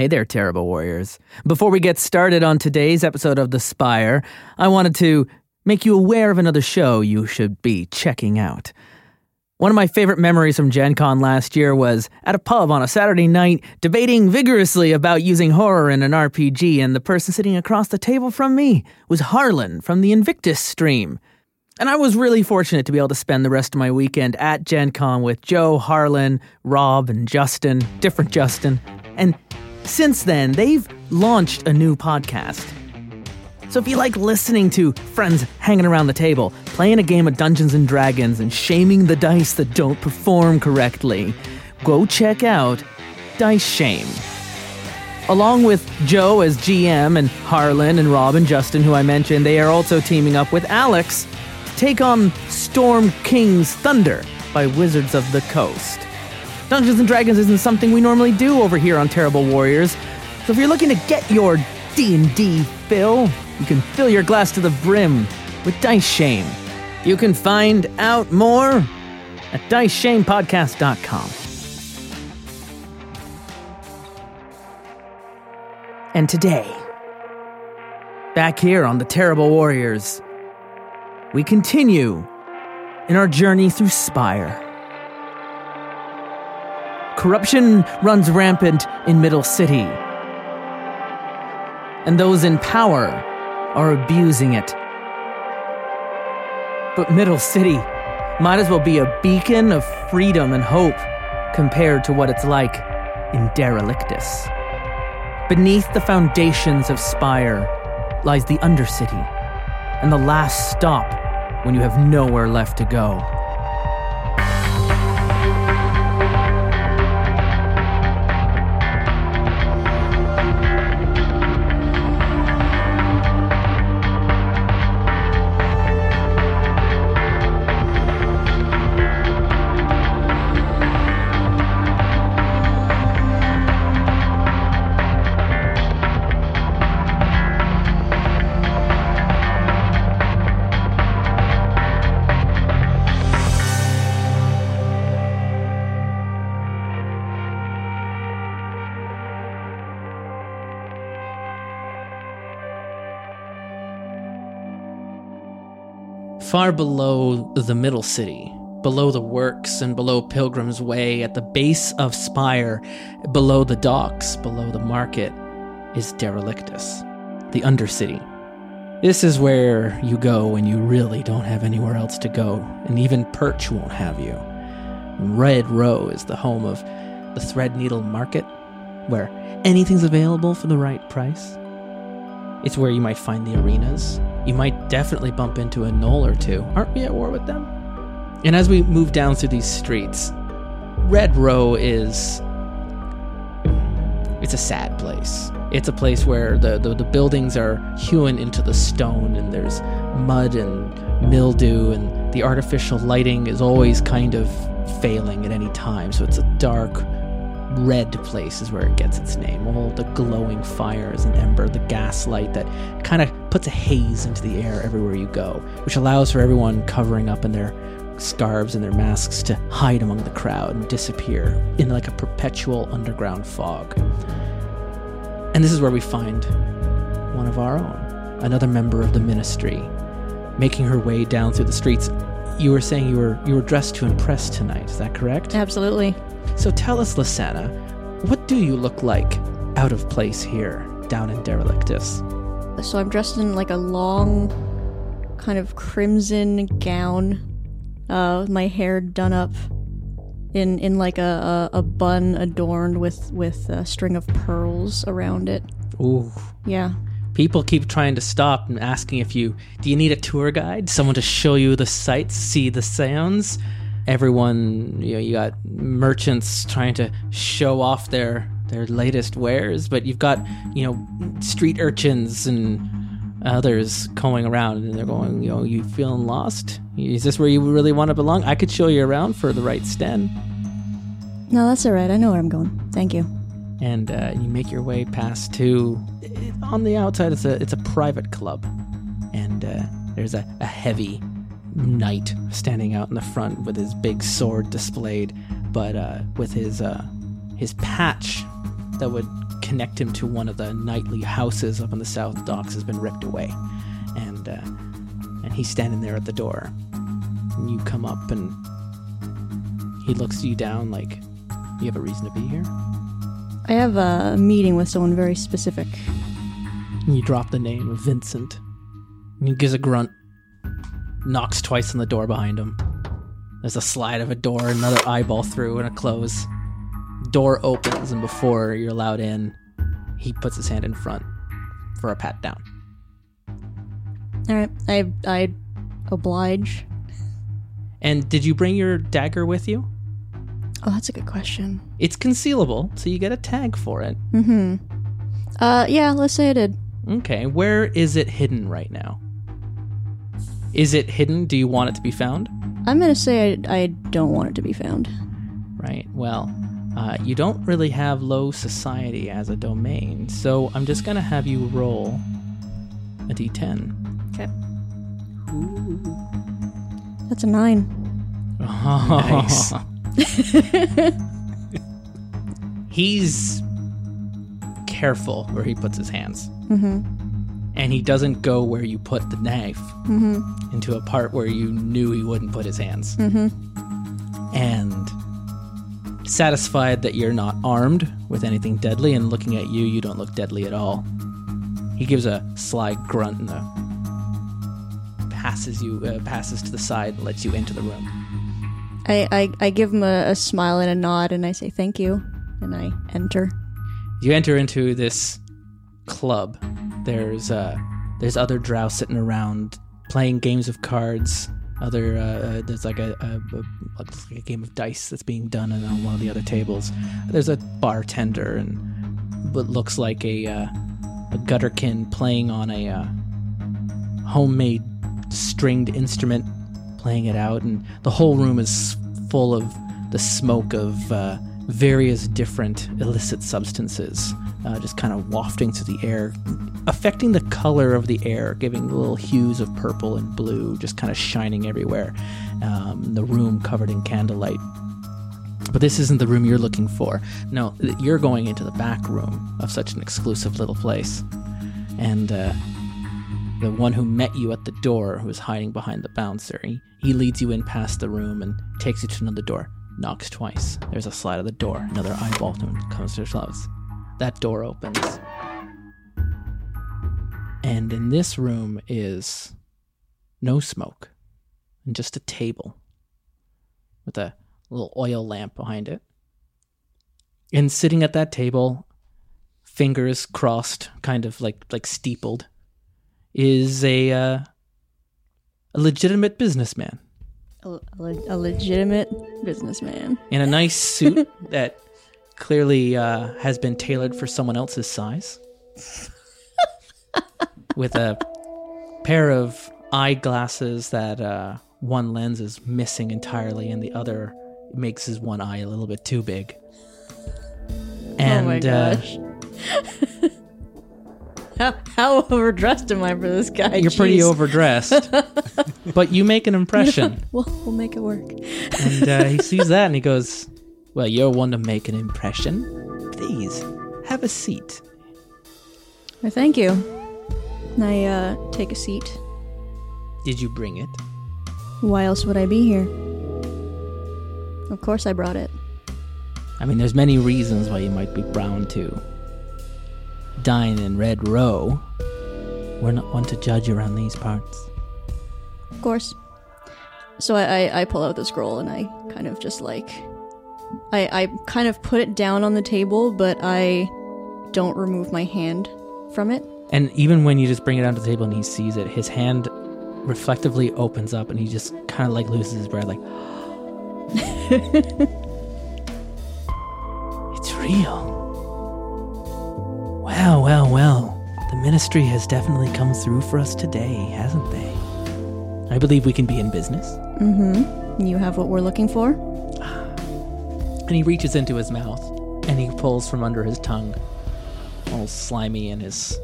Hey there, terrible warriors. Before we get started on today's episode of The Spire, I wanted to make you aware of another show you should be checking out. One of my favorite memories from Gen Con last year was at a pub on a Saturday night debating vigorously about using horror in an RPG, and the person sitting across the table from me was Harlan from the Invictus stream. And I was really fortunate to be able to spend the rest of my weekend at Gen Con with Joe, Harlan, Rob, and Justin, different Justin. And since then, they've launched a new podcast. So if you like listening to friends hanging around the table, playing a game of Dungeons and Dragons, and shaming the dice that don't perform correctly, go check out Dice Shame. Along with Joe as GM and Harlan and Rob and Justin, who I mentioned, they are also teaming up with Alex to take on Storm King's Thunder by Wizards of the Coast. Dungeons and Dragons isn't something we normally do over here on Terrible Warriors, so if you're looking to get your D&D fill, you can fill your glass to the brim with Dice Shame. You can find out more at diceshamepodcast.com. And today, back here on the Terrible Warriors, we continue in our journey through Spire. Corruption runs rampant in Middle City, and those in power are abusing it. But Middle City might as well be a beacon of freedom and hope compared to what it's like in Derelictus. Beneath the foundations of Spire lies the Undercity, and the last stop when you have nowhere left to go. Far below the middle city, below the works and below Pilgrim's Way, at the base of Spire, below the docks, below the market, is Derelictus, the Undercity. This is where you go when you really don't have anywhere else to go, and even Perch won't have you. Red Row is the home of the Threadneedle Market, where anything's available for the right price. It's where you might find the arenas. You might definitely bump into a gnoll or two. Aren't we at war with them? And as we move down through these streets, Red Row is. It's a sad place. It's a place where the, the, the buildings are hewn into the stone and there's mud and mildew, and the artificial lighting is always kind of failing at any time. So it's a dark, red place is where it gets its name. All the glowing fires and ember, the gaslight that kind of puts a haze into the air everywhere you go, which allows for everyone covering up in their scarves and their masks to hide among the crowd and disappear in like a perpetual underground fog. And this is where we find one of our own, another member of the ministry, making her way down through the streets. You were saying you were you were dressed to impress tonight, is that correct? Absolutely. So tell us, Lysana, what do you look like out of place here down in Derelictus? So I'm dressed in like a long, kind of crimson gown, uh, my hair done up in in like a, a, a bun adorned with with a string of pearls around it. Ooh. Yeah. People keep trying to stop and asking if you do you need a tour guide, someone to show you the sights, see the sounds. Everyone, you know, you got merchants trying to show off their their latest wares, but you've got you know street urchins and others going around, and they're going, you know, you feeling lost? Is this where you really want to belong? I could show you around for the right sten. No, that's all right. I know where I'm going. Thank you. and uh, you make your way past to on the outside it's a it's a private club and uh, there's a, a heavy knight standing out in the front with his big sword displayed but uh, with his uh, his patch that would connect him to one of the nightly houses up in the south docks has been ripped away, and uh, and he's standing there at the door. And you come up and he looks you down like you have a reason to be here. I have a meeting with someone very specific. And you drop the name of Vincent. And he gives a grunt, knocks twice on the door behind him. There's a slide of a door, another eyeball through, and a close. Door opens, and before you're allowed in, he puts his hand in front for a pat down. All right, I I oblige. And did you bring your dagger with you? Oh, that's a good question. It's concealable, so you get a tag for it. Mm-hmm. Uh, yeah, let's say I did. Okay, where is it hidden right now? Is it hidden? Do you want it to be found? I'm gonna say I, I don't want it to be found. Right. Well, uh, you don't really have low society as a domain, so I'm just gonna have you roll a d10. Okay. That's a nine. Nice. He's careful where he puts his hands, Mm-hmm. and he doesn't go where you put the knife Mm-hmm. into a part where you knew he wouldn't put his hands. Mm-hmm. and satisfied that you're not armed with anything deadly and looking at you you don't look deadly at all. He gives a sly grunt and uh, passes you uh, passes to the side and lets you into the room. I, I I give him a, a smile and a nod, and I say thank you, and I enter. you enter into this club. There's uh there's other drow sitting around playing games of cards other uh, uh, there's like a, a, a, like a game of dice that's being done on one of the other tables. There's a bartender and what looks like a uh, a gutterkin playing on a uh, homemade stringed instrument playing it out and the whole room is full of the smoke of uh, various different illicit substances uh, just kind of wafting through the air affecting the color of the air giving little hues of purple and blue just kind of shining everywhere um, the room covered in candlelight. But this isn't the room you're looking for. No you're going into the back room of such an exclusive little place. And uh, the one who met you at the door, who is hiding behind the bouncer, he, he leads you in past the room and takes you to another door. Knocks twice. There's a slide of the door. Another eyeball comes to close. That door opens. And in this room is no smoke, and just a table with a little oil lamp behind it. And sitting at that table, fingers crossed, kind of like like steepled, is a uh, a legitimate businessman A, a, a legitimate businessman. in a nice suit that clearly uh, has been tailored for someone else's size, with a pair of eyeglasses that uh, one lens is missing entirely, and the other makes his one eye a little bit too big. And oh my uh, gosh. how, how overdressed am I for this guy? you're pretty overdressed, but you make an impression. Well, we'll make it work. And uh, he sees that and he goes, Well, you're one to make an impression. Please, have a seat. Well, thank you. And I uh, take a seat. Did you bring it? Why else would I be here? Of course I brought it. I mean, there's many reasons why you might be brown to dine in Red Row. We're not one to judge around these parts. Of course. So I, I, I pull out the scroll and I kind of just like I, I kind of put it down on the table, but I don't remove my hand from it. And even when you just bring it down to the table and he sees it, his hand reflectively opens up and he just kind of like loses his breath, like, It's real. Well, well, well. The ministry has definitely come through for us today, hasn't they? I believe we can be in business. Mm-hmm. You have what we're looking for? And he reaches into his mouth and he pulls from under his tongue, all slimy in his,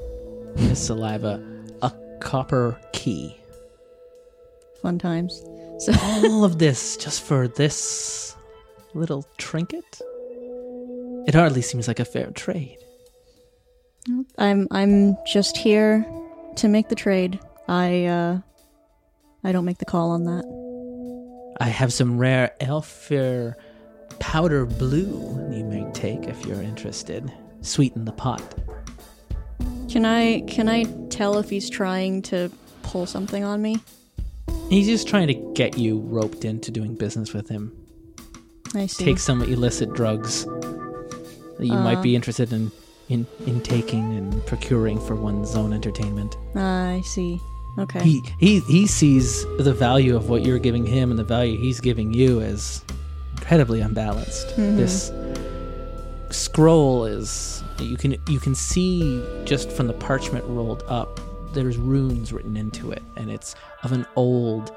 his saliva, a copper key. Fun times. So all of this just for this little trinket? It hardly seems like a fair trade. I'm I'm just here to make the trade. I uh I don't make the call on that. I have some rare Aelfir powder blue you may take if you're interested. Sweeten the pot. Can I can I tell if he's trying to pull something on me? He's just trying to get you roped into doing business with him. I see. Take some illicit drugs that you might be interested in, in in taking and procuring for one's own entertainment. Ah, I see. Okay. He he he sees the value of what you're giving him and the value he's giving you as incredibly unbalanced. This scroll is you can you can see just from the parchment rolled up there's runes written into it and it's of an old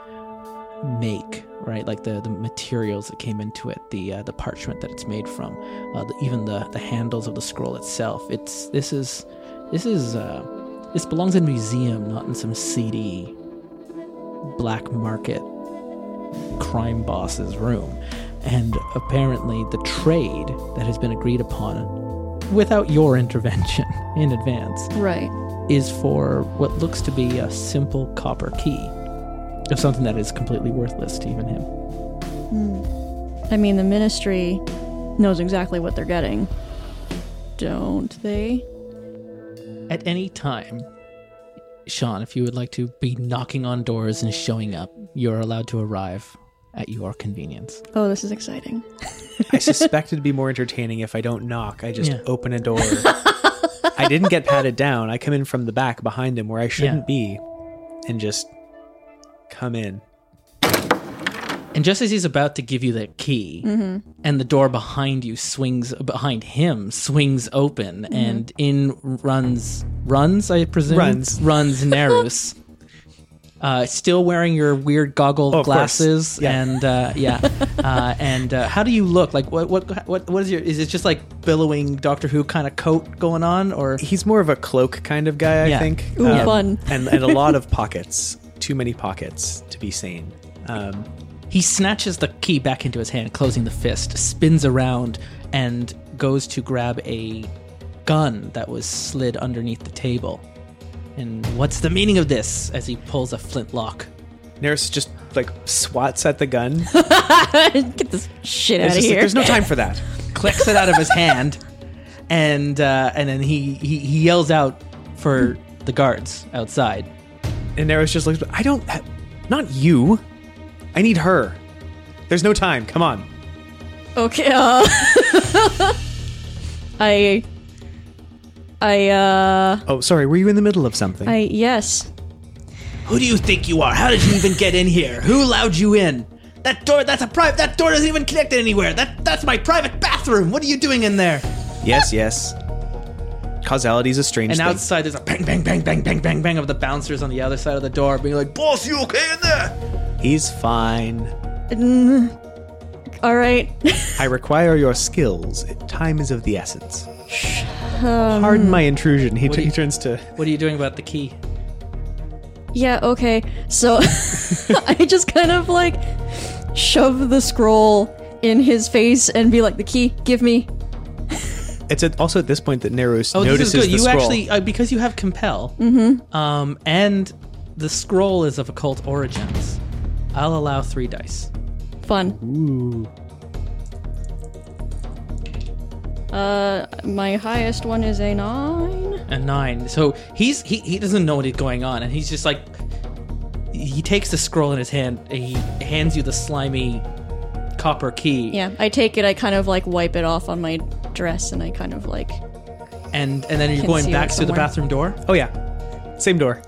make right like the the materials that came into it the uh, the parchment that it's made from uh, the, even the the handles of the scroll itself it's this is this is uh this belongs in a museum not in some seedy black market crime boss's room. And apparently, the trade that has been agreed upon without your intervention in advance right. is for what looks to be a simple copper key of something that is completely worthless to even him. Hmm. I mean, the ministry knows exactly what they're getting. Don't they? At any time, Sean, if you would like to be knocking on doors and showing up, you're allowed to arrive at your convenience. Oh, this is exciting. I suspect it'd be more entertaining if I don't knock. I just Yeah. open a door. I didn't get patted down. I come in from the back behind him where I shouldn't be and just come in. And just as he's about to give you the key, and the door behind you swings behind him swings open, and in runs runs I presume Runs. runs Nerus. Uh, still wearing your weird goggle Oh, glasses, Yeah. and uh, yeah, uh, and uh, how do you look? Like what? What? What? What is your? Is it just like billowing Doctor Who kind of coat going on, or He's more of a cloak kind of guy, I Yeah. think. Ooh, fun. And, and a lot of pockets. Too many pockets to be sane. Um, He snatches the key back into his hand, closing the fist, spins around, and goes to grab a gun that was slid underneath the table. And what's the meaning of this? As he pulls a flintlock. Neris just like swats at the gun. Get this shit out of just like, here. There's no time for that. clicks it out of his hand, and uh, and then he, he he yells out for the guards outside. And Neris just looks, I don't, not you. I need her. There's no time. Come on. Okay. Uh, I. I. Uh. Oh, sorry. Were you in the middle of something? I. Yes. Who do you think you are? How did you even get in here? Who allowed you in? That door that's a private that door doesn't even connect anywhere. That that's my private bathroom. What are you doing in there? yes, yes. Causality's a strange And thing. outside there's a bang bang bang bang bang bang bang of the bouncers on the other side of the door being like, Boss, you okay in there? He's fine. Mm, all right. I require your skills. Time is of the essence. Pardon um, my intrusion. He, What do he turns to. What are you doing about the key? yeah. Okay. So I just kind of like shove the scroll in his face and be like, "The key, give me." It's at, also at this point that Neros Oh, notices this is good. the You scroll. actually uh, because you have compel, mm-hmm. um, and the scroll is of occult origins. I'll allow three dice. Fun. Ooh. Uh, my highest one is a nine. A nine. So he's he, he doesn't know what is going on, and he's just like he takes the scroll in his hand. And he hands you the slimy copper key, Yeah, I take it. I kind of like wipe it off on my dress, and I kind of like. and and then you're going back it through the bathroom door, Oh, yeah. Same door.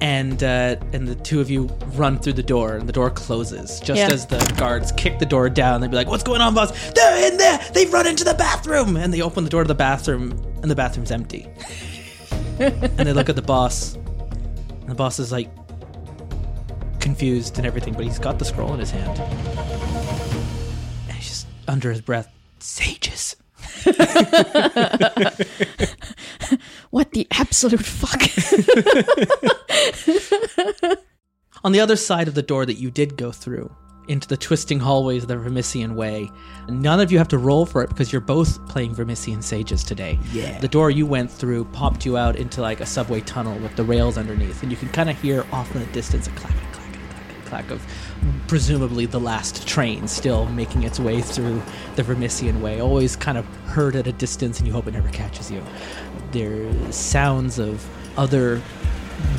and uh, and the two of you run through the door, and the door closes just Yeah. as the guards kick the door down. They'd be like, "What's going on, boss? They're in there! They've run into the bathroom!" And they open the door to the bathroom, and the bathroom's empty. and they look at the boss, and the boss is like confused and everything, but he's got the scroll in his hand. And he's just under his breath, sages. What the absolute fuck? On the other side of the door that you did go through into the twisting hallways of the Vermissian Way. None of you have to roll for it because you're both playing Vermissian Sages today. Yeah. The door you went through popped you out into like a subway tunnel with the rails underneath, and you can kind of hear off in the distance a clack, clack, clack, clack, clack of presumably the last train still making its way through the Vermissian Way, always kind of heard at a distance, and you hope it never catches you. There's sounds of other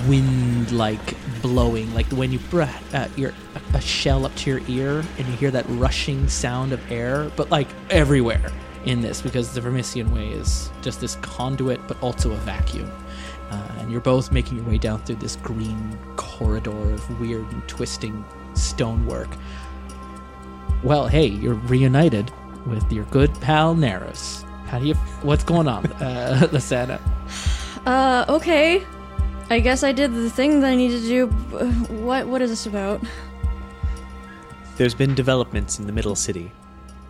wind like blowing like when you br- uh, your a shell up to your ear and you hear that rushing sound of air but like everywhere in this because the Vermissian way is just this conduit but also a vacuum uh, and you're both making your way down through this green corridor of weird and twisting stonework well hey you're reunited with your good pal Neros how do you what's going on uh Lasana Uh, okay. I guess I did the thing that I needed to do. What what is this about? There's been developments in the Middle City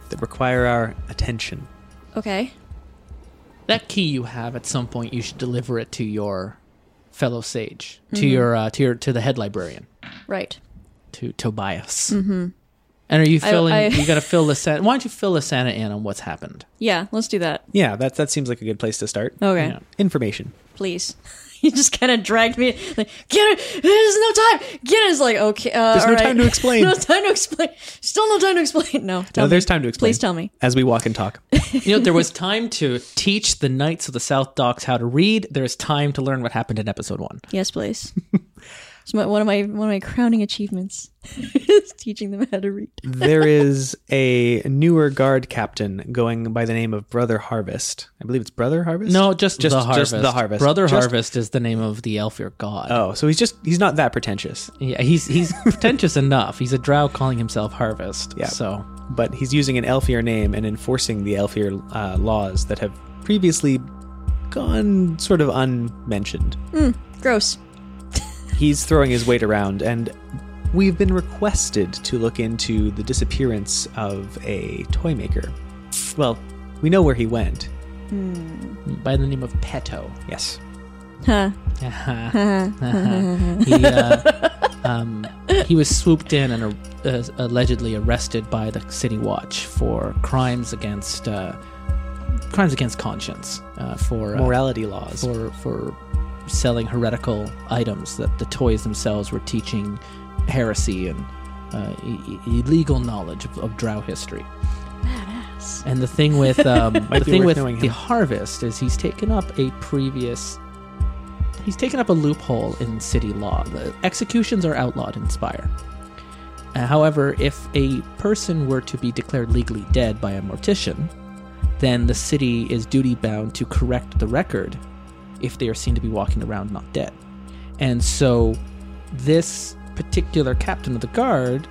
that require our attention. Okay. that key you have at some point you should deliver it to your fellow sage to your uh, to your to the head librarian Right. To tobias mm-hmm. and are you filling I- you gotta fill Lysana why don't you fill the Santa in on what's happened Yeah, let's do that. Yeah, that that seems like a good place to start. Okay. Yeah. Information. Please. you just kind of dragged me like get it. There's no time. Get it. It's like okay. Uh, There's no right. time to explain. no time to explain. Still no time to explain. No. Tell No, me. there's time to explain. Please tell me. As we walk and talk. you know there was time to teach the knights of the south docks how to read there's time to learn what happened in episode one Yes, please. It's my, one of my one of my crowning achievements is teaching them how to read. there is a newer guard captain going by the name of Brother Harvest. I believe it's Brother Harvest? no just, Just- the just harvest the harvest. brother Just- harvest is the name of the aelfir god Oh, so he's just he's not that pretentious. yeah he's he's pretentious enough he's a drow calling himself harvest Yeah. so But he's using an Aelfir name and enforcing the Aelfir uh, laws that have previously gone sort of unmentioned. Gross. He's throwing his weight around, and we've been requested to look into the disappearance of a toy maker. Well, we know where he went. by the name of Peto. Yes. Huh. he, uh, um, he was swooped in and uh, allegedly arrested by the City Watch for crimes against uh, crimes against conscience, uh, for uh, Morality laws. for for selling heretical items that the toys themselves were teaching heresy and uh, I- I- illegal knowledge of, of Drow history. Badass. And the thing with um, the thing with the harvest is he's taken up a previous. He's taken up a loophole in city law. The executions are outlawed in Spire. Uh, however, if a person were to be declared legally dead by a mortician, then the city is duty bound to correct the record if they are seen to be walking around not dead. And so, this particular captain of the guard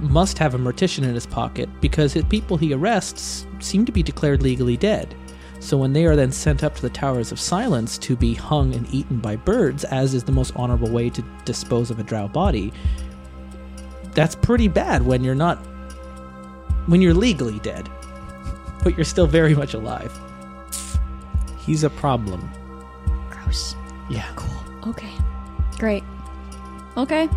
must have a mortician in his pocket because the people he arrests seem to be declared legally dead. So when they are then sent up to the Towers of Silence to be hung and eaten by birds, as is the most honorable way to dispose of a drow body, that's pretty bad when you're not when you're legally dead, but you're still very much alive. He's a problem. Gross. Yeah. Cool. Okay. Great. Okay.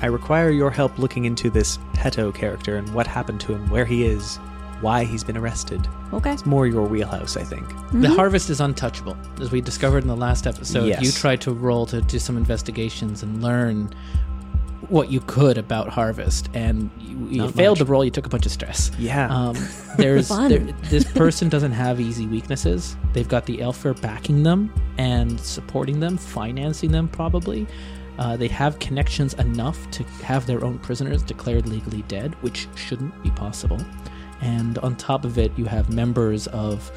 I require your help looking into this Peto character and what happened to him, where he is, why he's been arrested. Okay. It's more your wheelhouse, I think. The mm-hmm. harvest is untouchable. As we discovered in the last episode, Yes. you tried to roll to do some investigations and learn what you could about harvest, and you, you failed much. the role. You took a bunch of stress. Yeah. Um, there's Fun. there, this person doesn't have easy weaknesses. They've got the Aelfir backing them and supporting them, financing them probably. Uh, they have connections enough to have their own prisoners declared legally dead, which shouldn't be possible. And on top of it, you have members of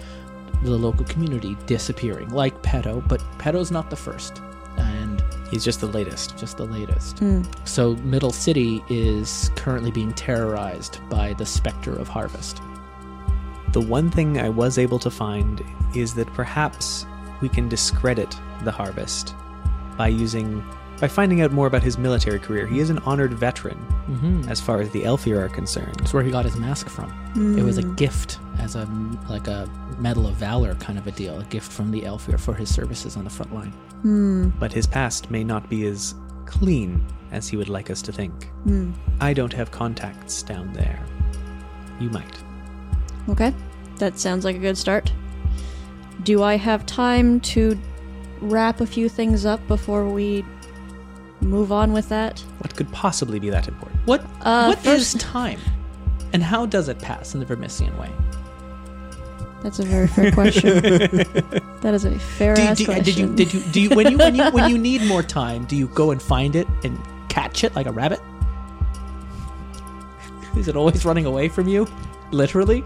the local community disappearing, like Peto, but Peto's not the first, and he's just the latest. just the latest. Hmm. So Middle City is currently being terrorized by the specter of harvest. The one thing I was able to find is that perhaps we can discredit the harvest by using by finding out more about his military career. He is an honored veteran Mm-hmm. as far as the Aelfir are concerned. It's where he got his mask from. It was a gift as a like a medal of valor kind of a deal, a gift from the Aelfir for his services on the front line. Hmm. But his past may not be as clean as he would like us to think. Hmm. I don't have contacts down there. You might. Okay, that sounds like a good start. Do I have time to wrap a few things up before we move on with that? What could possibly be that important? What Uh, what is first- time? And how does it pass in the Vermissian way? That's a very fair question. that is a fair Do, ass do, question. did you did you do you when you when you when you need more time, do you go and find it and catch it like a rabbit? Is it always running away from you? Literally?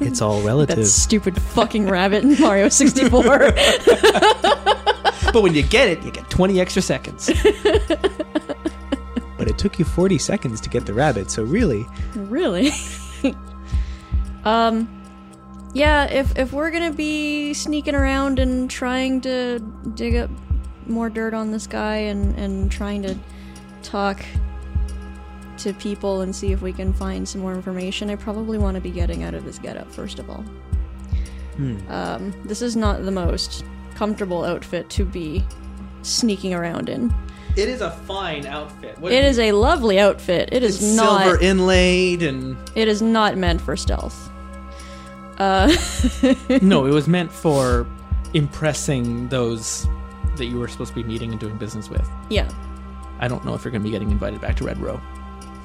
It's all relative. that stupid fucking rabbit in Mario 64. But when you get it, you get 20 extra seconds. But it took you 40 seconds to get the rabbit, so really, really? um yeah, if if we're going to be sneaking around and trying to dig up more dirt on this guy and and trying to talk to people and see if we can find some more information, I probably want to be getting out of this getup first of all. hmm. Um, this is not the most comfortable outfit to be sneaking around in. It is a fine outfit. What It is a lovely outfit. It is it's not. silver inlaid and It is not meant for stealth. Uh, no, it was meant for impressing those that you were supposed to be meeting and doing business with. yeah, I don't know if you're going to be getting invited back to Red Row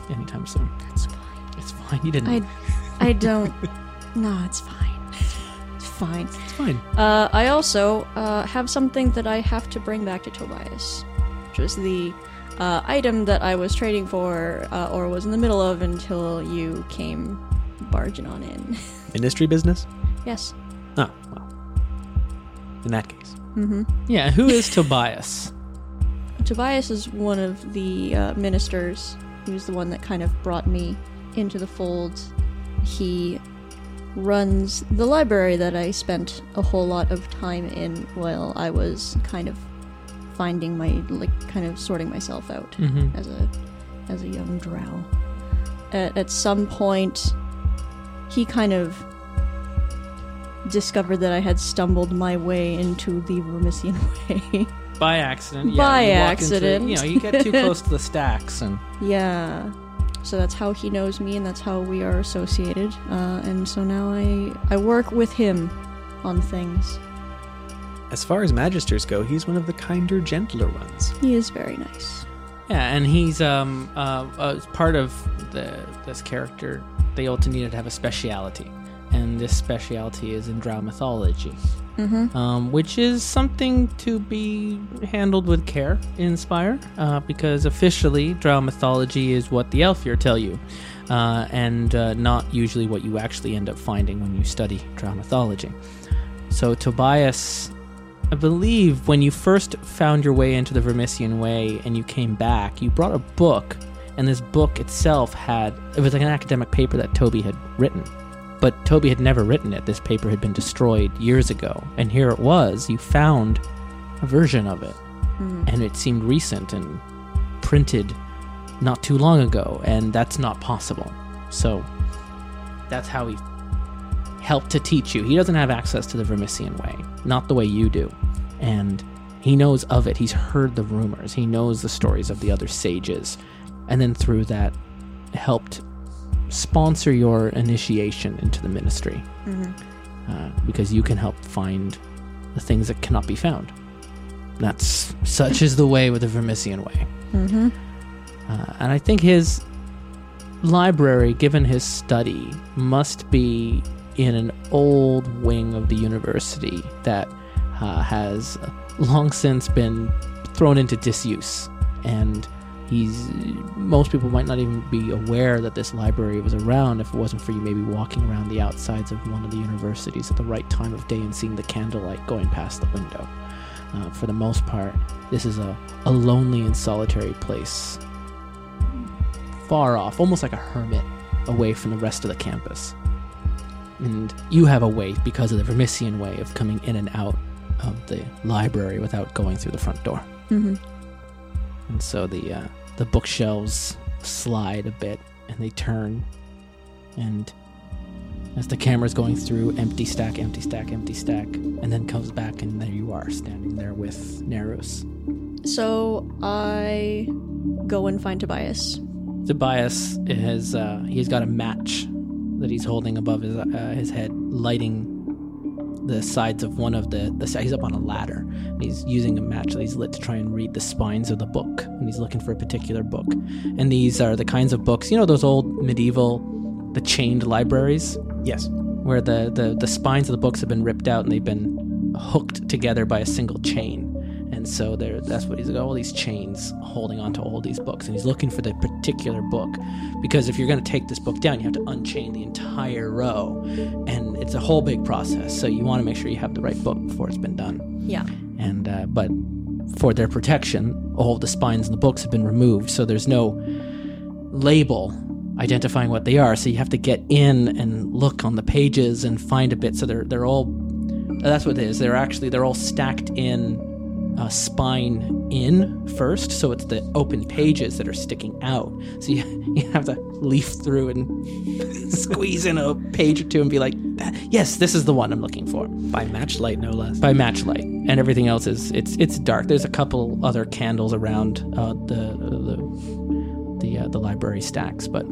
anytime soon. that's fine. It's fine. You didn't. I, I don't. no, it's fine. It's fine. it's fine. Uh, I also uh, have something that I have to bring back to Tobias, which was the uh, item that I was trading for, uh, or was in the middle of until you came barging on in. Industry business? yes. Oh, well. In that case. Mm-hmm. yeah. Who is Tobias? Tobias is one of the uh, ministers. He was the one that kind of brought me into the fold. He runs the library that I spent a whole lot of time in while I was kind of finding my like kind of sorting myself out Mm-hmm. as a as a young drow. At, at some point, he kind of discovered that I had stumbled my way into the Vermissian way. By accident. Yeah, By you into- accident. you know, you get too close to the stacks, and Yeah. So that's how he knows me, and that's how we are associated. Uh, and so now I I work with him on things. As far as magisters go, he's one of the kinder, gentler ones. He is very nice. yeah, and he's um uh, uh part of the this character. They also needed to have a speciality, and this speciality is in drow mythology. Mm-hmm. um, which is something to be handled with care in Spire, uh, because officially, Drow mythology is what the Aelfir tell you, uh, and uh, not usually what you actually end up finding when you study Drow mythology. So, Tobias, I believe when you first found your way into the Vermissian Way and you came back, you brought a book, and this book itself had it was like an academic paper that Toby had written. But Toby had never written it. This paper had been destroyed years ago. And here it was. You found a version of it. Hmm. And it seemed recent and printed not too long ago. And that's not possible. So that's how he helped to teach you. He doesn't have access to the Vermissian way, not the way you do. And he knows of it. He's heard the rumors. He knows the stories of the other sages. And then through that, helped sponsor your initiation into the ministry uh, because you can help find the things that cannot be found. That's such is the way with the Vermissian way. Mm-hmm. Uh, and I think his library, given his study, must be in an old wing of the university that uh, has long since been thrown into disuse. And he's most people might not even be aware that this library was around if it wasn't for you maybe walking around the outsides of one of the universities at the right time of day and seeing the candlelight going past the window. Uh, for the most part, this is a, a lonely and solitary place far off, almost like a hermit, away from the rest of the campus. And you have a way, because of the Vermissian way, of coming in and out of the library without going through the front door. Mm-hmm. And so the uh, the bookshelves slide a bit, and they turn, and as the camera's going through, empty stack, empty stack, empty stack, and then comes back, and there you are, standing there with Nerus. So I go and find Tobias. Tobias has uh, he's got a match that he's holding above his uh, his head, lighting the sides of one of the, the he's up on a ladder and he's using a match that he's lit to try and read the spines of the book and he's looking for a particular book and these are the kinds of books you know those old medieval the chained libraries Yes. where the, the, the spines of the books have been ripped out and they've been hooked together by a single chain. And so there, that's what he's got all these chains holding onto all these books, and he's looking for the particular book because if you're going to take this book down, you have to unchain the entire row, and it's a whole big process. So you want to make sure you have the right book before it's been done. Yeah. And uh, but for their protection, all the spines in the books have been removed, so there's no label identifying what they are. So you have to get in and look on the pages and find a bit. So they're they're all that's what it is. They're actually they're all stacked in uh, spine in first, so it's the open pages that are sticking out. So you, you have to leaf through and squeeze in a page or two and be like, yes, this is the one I'm looking for By matchlight, no less. by matchlight, and everything else is it's it's dark. There's a couple other candles around uh, the the the, uh, the library stacks, but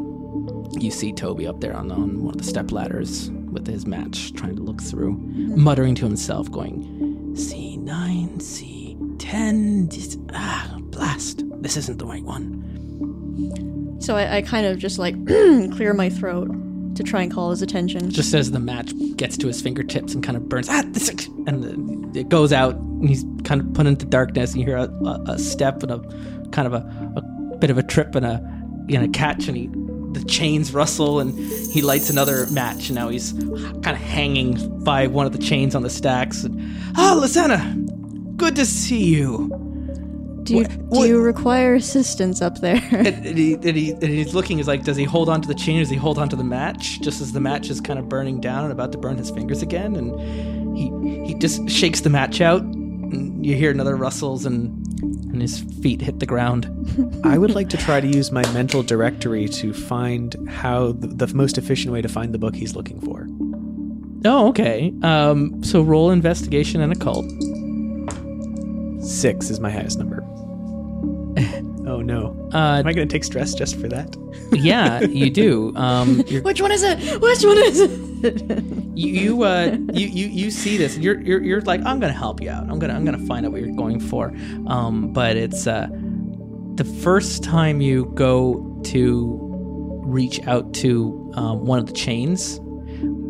you see Toby up there on, on one of the step ladders with his match, trying to look through, muttering to himself, going, "C nine, C ten, ah, blast! This isn't the right one." So I, I kind of just like clear my throat to try and call his attention. Just as the match gets to his fingertips and kind of burns, ah, this, and the, it goes out, and he's kind of put into darkness, and you hear a, a, a step and a kind of a, a bit of a trip and a and a catch, and he the chains rustle, and he lights another match, and now he's kind of hanging by one of the chains on the stacks. And, ah, Lysana, good to see you. do you, what- do you require assistance up there? And, and he, and, he, and he's looking. He's like, does he hold on to the chain? Does he hold on to the match? Just as the match is kind of burning down and about to burn his fingers again, and he he just shakes the match out. And you hear another rustles, and and his feet hit the ground. I would like to try to use my mental directory to find how the, the most efficient way to find the book he's looking for. Oh, okay. Um, so roll investigation and occult. Six is my highest number. oh no. Uh, Am I going to take stress just for that? yeah, you do. Um, Which one is it? Which one is it? you you uh you you, you see this and you're, you're you're like i'm gonna help you out i'm gonna i'm gonna find out what you're going for um but it's uh the first time you go to reach out to um, one of the chains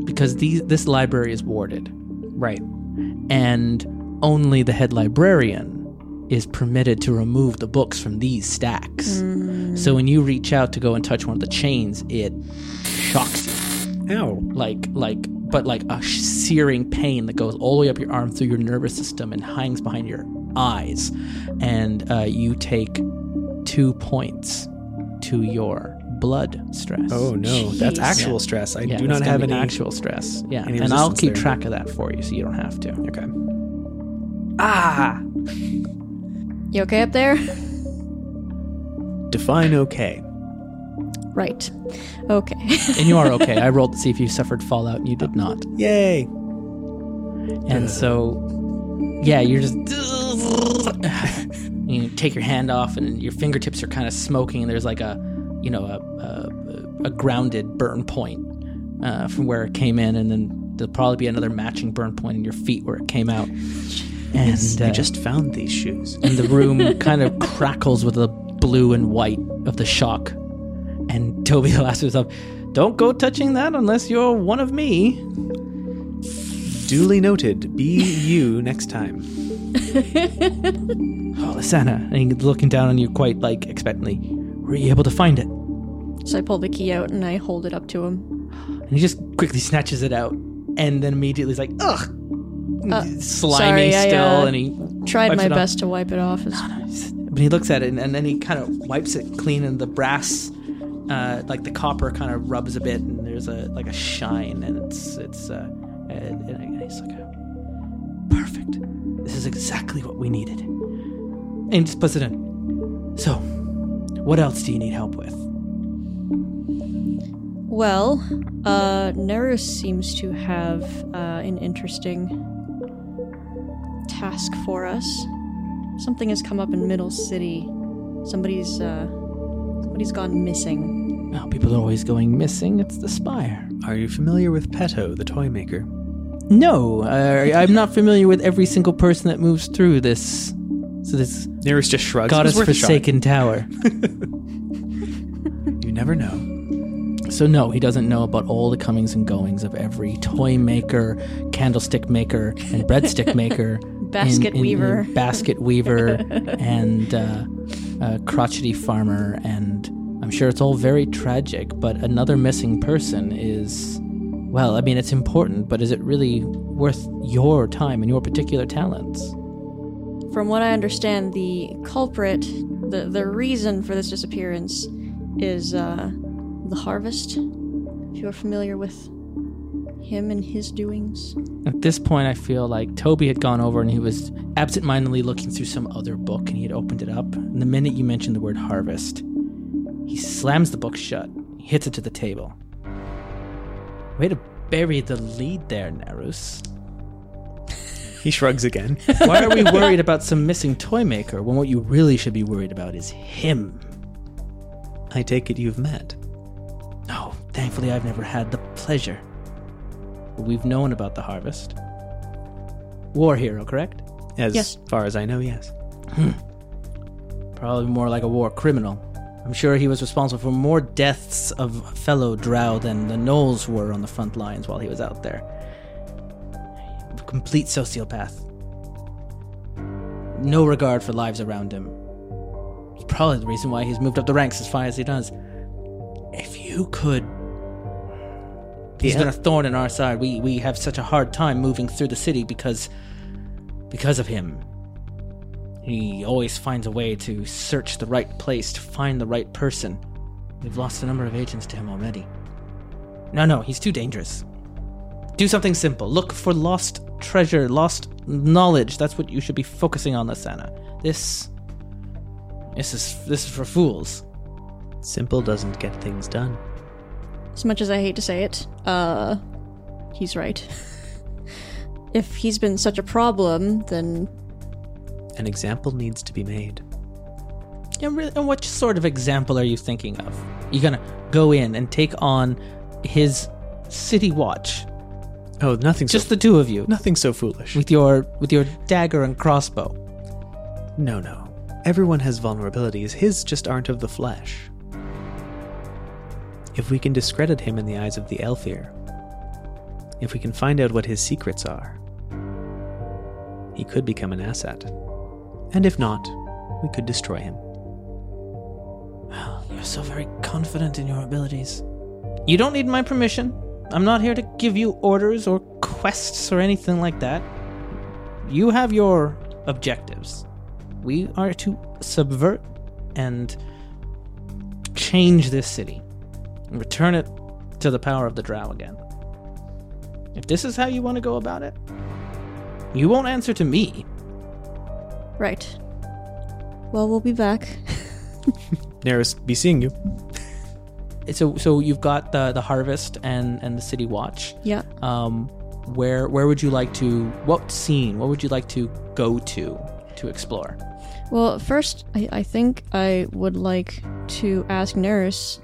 because these this library is warded Right. and only the head librarian is permitted to remove the books from these stacks so when you reach out to go and touch one of the chains it shocks you Ow. like like but like a searing pain that goes all the way up your arm through your nervous system and hangs behind your eyes and uh, you take two points to your blood stress Oh no, that's actual Yeah. stress. I yeah, do not have any actual stress yeah and i'll keep there. track of that for you so you don't have to Okay. Ah. You okay up there? Define okay. Right. Okay. and you are okay i rolled to see if you suffered fallout and you did not Yay. And so, yeah, you're just. you take your hand off, and your fingertips are kind of smoking, and there's like a, you know, a, a, a grounded burn point uh, from where it came in, and then there'll probably be another matching burn point in your feet where it came out. And I uh, just found these shoes. and the room kind of crackles with the blue and white of the shock. And Toby laughs to himself, "Don't go touching that unless you're one of me." Duly noted. Be you next time. Oh, Lysana. And he's looking down on you quite like expectantly. Were you able to find it? so I pull the key out and I hold it up to him. And he just quickly snatches it out and then immediately is like, ugh. Uh, Sliming sorry, I, still, uh, and he Tried my best to wipe it off. As, but he looks at it and, and then he kind of wipes it clean and the brass uh, like the copper kind of rubs a bit and there's a like a shine and it's it's uh and, and he's like perfect this is exactly what we needed. And he just puts it in. So what else do you need help with? Well, uh, Nerus seems to have uh, an interesting task for us. something has come up in Middle City. Somebody's uh, somebody's gone missing. Oh, people are always going missing. It's the Spire. Are you familiar with Peto, the toy maker? No, uh, I'm not familiar with every single person that moves through this. So this Nearest just shrugs. goddess "It's worth forsaken tower. You never know. So no, he doesn't know about all the comings and goings of every toy maker, candlestick maker, and breadstick maker, Basket weaver. basket weaver, and uh, uh, crotchety farmer. And I'm sure it's all very tragic. But another missing person is, well, I mean, it's important, but is it really worth your time and your particular talents? From what I understand, the culprit, the the reason for this disappearance, is uh, the harvest. If you're familiar with him and his doings. At this point, I feel like Toby had gone over and he was absentmindedly looking through some other book and he had opened it up. And the minute you mentioned the word harvest, he slams the book shut, he hits it to the table. Way to bury the lead there, Nerus. He shrugs again. Why are we worried about some missing toy maker when what you really should be worried about is him? I take it you've met. No, thankfully, I've never had the pleasure. But we've known about the harvest. War hero, correct? As Yes. far as I know, yes. Hmm. Probably more like a war criminal. I'm sure he was responsible for more deaths of fellow drow than the gnolls were on the front lines while he was out there. Complete sociopath. No regard for lives around him. It's probably the reason why he's moved up the ranks as far as he does. If you could. He's Yeah. been a thorn in our side. We we have such a hard time moving through the city because because of him. He always finds a way to search the right place to find the right person. We've lost a number of agents to him already. No, no, he's too dangerous. Do something simple. Look for lost treasure, lost knowledge. That's what you should be focusing on, Lasana. This this is this is for fools. Simple doesn't get things done. As much as I hate to say it, uh, he's right. if he's been such a problem, then An example needs to be made. And, really, and what sort of example are you thinking of? You gonna go in and take on his city watch? Oh, nothing Just so, the two of you nothing so foolish. with your with your dagger and crossbow. No, no. Everyone has vulnerabilities. His just aren't of the flesh. If we can discredit him in the eyes of the Aelfir, if we can find out what his secrets are, he could become an asset. And if not, we could destroy him. Well, you're so very confident in your abilities. You don't need my permission. I'm not here to give you orders or quests or anything like that. You have your objectives. We are to subvert and change this city and return it to the power of the Drow again. If this is how you want to go about it, you won't answer to me. right. Well, we'll be back. Neris, be seeing you. So, so you've got the the harvest and and the city watch. yeah. um, where where would you like to what scene what would you like to go to to explore Well, first, I, I think I would like to ask Neris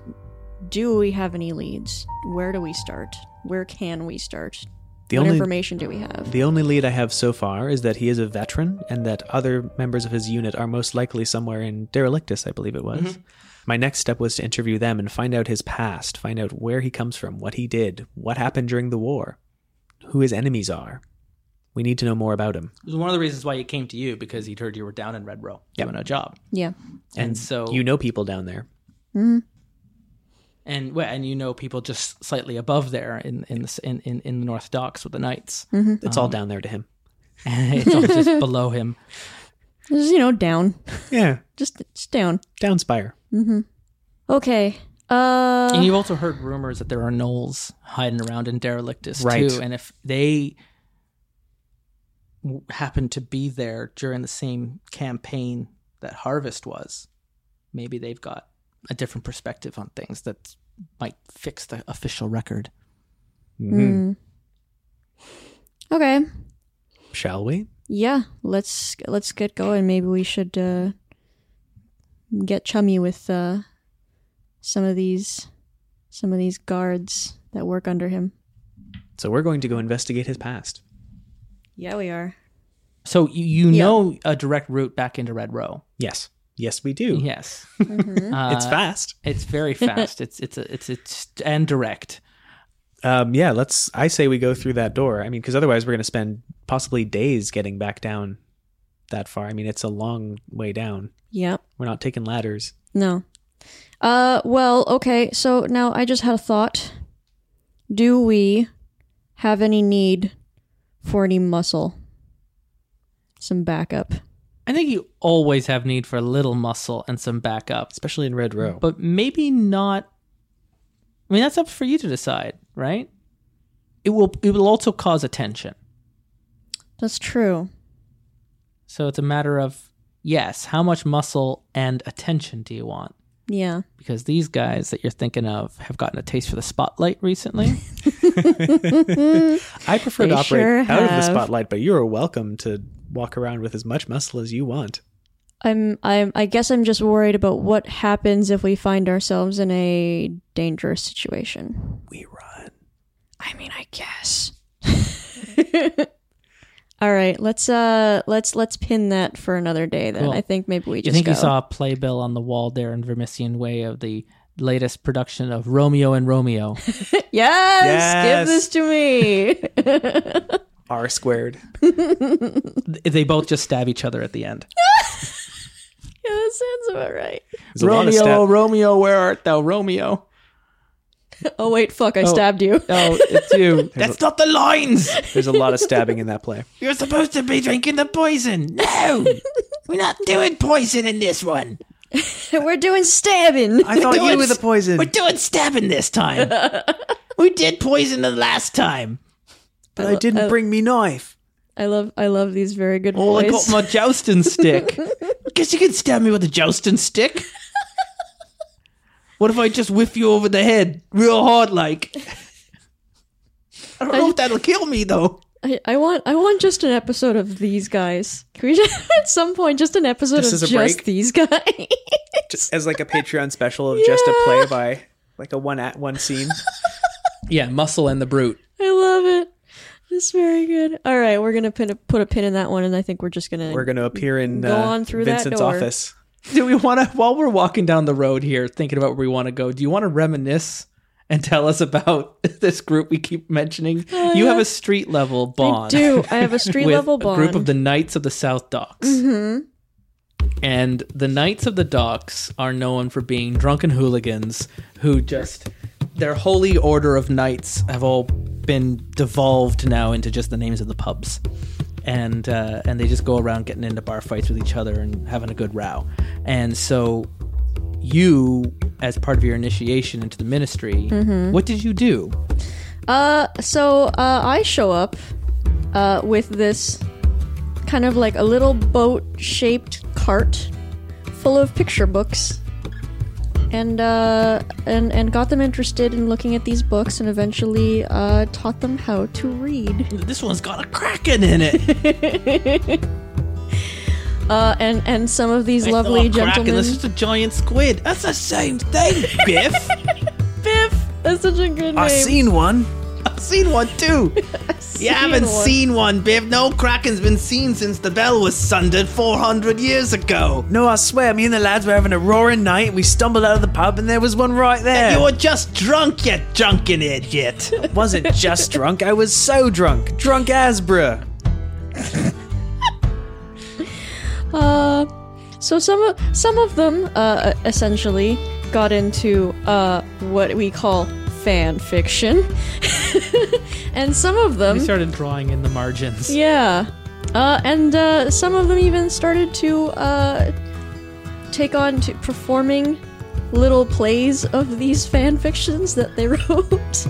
do we have any leads? Where do we start? Where can we start? The what only information do we have? the only lead I have so far is that he is a veteran and that other members of his unit are most likely somewhere in Derelictus, I believe it was. Mm-hmm. My next step was to interview them and find out his past, find out where he comes from, what he did, what happened during the war, who his enemies are. We need to know more about him. it was one of the reasons why he came to you because he'd heard you were down in red row doing a job yeah. and, so You know people down there. Mm-hmm. And well, and you know people just slightly above there in in the, in, in, in the north docks with the knights mm-hmm. It's all um, down there to him. and it's all just below him Just, you know, down. Yeah, Just, just down. down Spire. Mm-hmm. Okay. Uh, and you've also heard rumors that there are gnolls hiding around in Derelictus Right. too. And if they w- happen to be there during the same campaign that Harvest was, maybe they've got a different perspective on things that might fix the official record. Mhm. okay. Shall we? yeah, let's let's get going. Maybe we should uh, get chummy with uh, some of these some of these guards that work under him. So we're going to go investigate his past. Yeah, we are. So you, you Yeah. know a direct route back into Red Row. Yes. Yes, we do. Yes. Mm-hmm. Uh, It's fast. It's very fast. it's it's a, it's it's and direct. Um, yeah, let's. I say we go through that door. I mean, because otherwise we're going to spend possibly days getting back down that far. I mean, it's a long way down. Yep. We're not taking ladders. No. Uh well, okay. So now I just had a thought. Do we have any need for any muscle? Some backup. I think you always have need for a little muscle and some backup, especially in Red Row. but maybe not. I mean, that's up for you to decide, right? It will. It will also cause attention. That's true. So it's a matter of yes, how much muscle and attention do you want? Yeah. Because these guys that you're thinking of have gotten a taste for the spotlight recently. I prefer They to operate sure out of the spotlight, but you are welcome to walk around with as much muscle as you want. I'm I'm I guess I'm just worried about what happens if we find ourselves in a dangerous situation. We run. I mean, I guess. All right, let's uh let's let's pin that for another day then. Cool. I think maybe we you just think go. you saw a playbill on the wall there in Vermissian Way of the latest production of Romeo and Romeo? yes, Yes. give this to me. R squared. they both just stab each other at the end. yeah, that sounds about right. There's a lot of Romeo, stat- Romeo, where art thou, Romeo? Oh wait, fuck! I Oh. stabbed you. Oh, it's you. That's not the lines. There's a lot of stabbing in that play. You're supposed to be drinking the poison. No, we're not doing poison in this one. We're doing stabbing. I thought We're you were the poison. We're doing stabbing this time. we did poison the last time. But I didn't bring me knife. I love I love these very good Oh, I got my jousting stick. Guess you can stab me with a jousting stick. What if I just whiff you over the head real hard, like? I don't know if that'll kill me though. I, I want I want just an episode of these guys. Can we just, at some point just an episode Just of just break? these guys? Just as like a Patreon special of just a play by like a one at one scene. Yeah, muscle and the brute. I love it. It's very good. All right, we're gonna pin a, put a pin in that one, and I think we're just gonna. We're going to appear in Go uh, on through that Vincent's door. office. Do we want to, while we're walking down the road here, thinking about where we want to go, do you want to reminisce and tell us about this group we keep mentioning? you have a street level I bond. do. I have a street with level a group of the Knights of the South Docks. Mm-hmm. And the Knights of the Docks are known for being drunken hooligans who just their holy order of knights have all been devolved now into just the names of the pubs. And uh, and they just go around getting into bar fights with each other and having a good row. And so you as part of your initiation into the ministry, Mm-hmm. what did you do? Uh, so uh, I show up uh, with this kind of like a little boat-shaped cart full of picture books, and uh, and and got them interested in looking at these books, and eventually uh, taught them how to read. This one's got a kraken in it. Uh, and and some of these I lovely kraken, gentlemen. This is a giant squid. That's the same thing, Biff. Biff. That's such a good name. I've seen one. I've seen one too. You haven't one. seen one, Biff. No kraken's been seen since the bell was sundered 400 years ago. No, I swear, me and the lads were having a roaring night. and We stumbled out of the pub and there was one right there. You were just drunk, you drunken idiot. wasn't just drunk, I was so drunk. Drunk as bruh. Uh, so some of some of them uh, essentially got into uh, what we call fan fiction, and some of them, we started drawing in the margins. yeah, uh, and uh, some of them even started to uh, take on to performing little plays of these fan fictions that they wrote.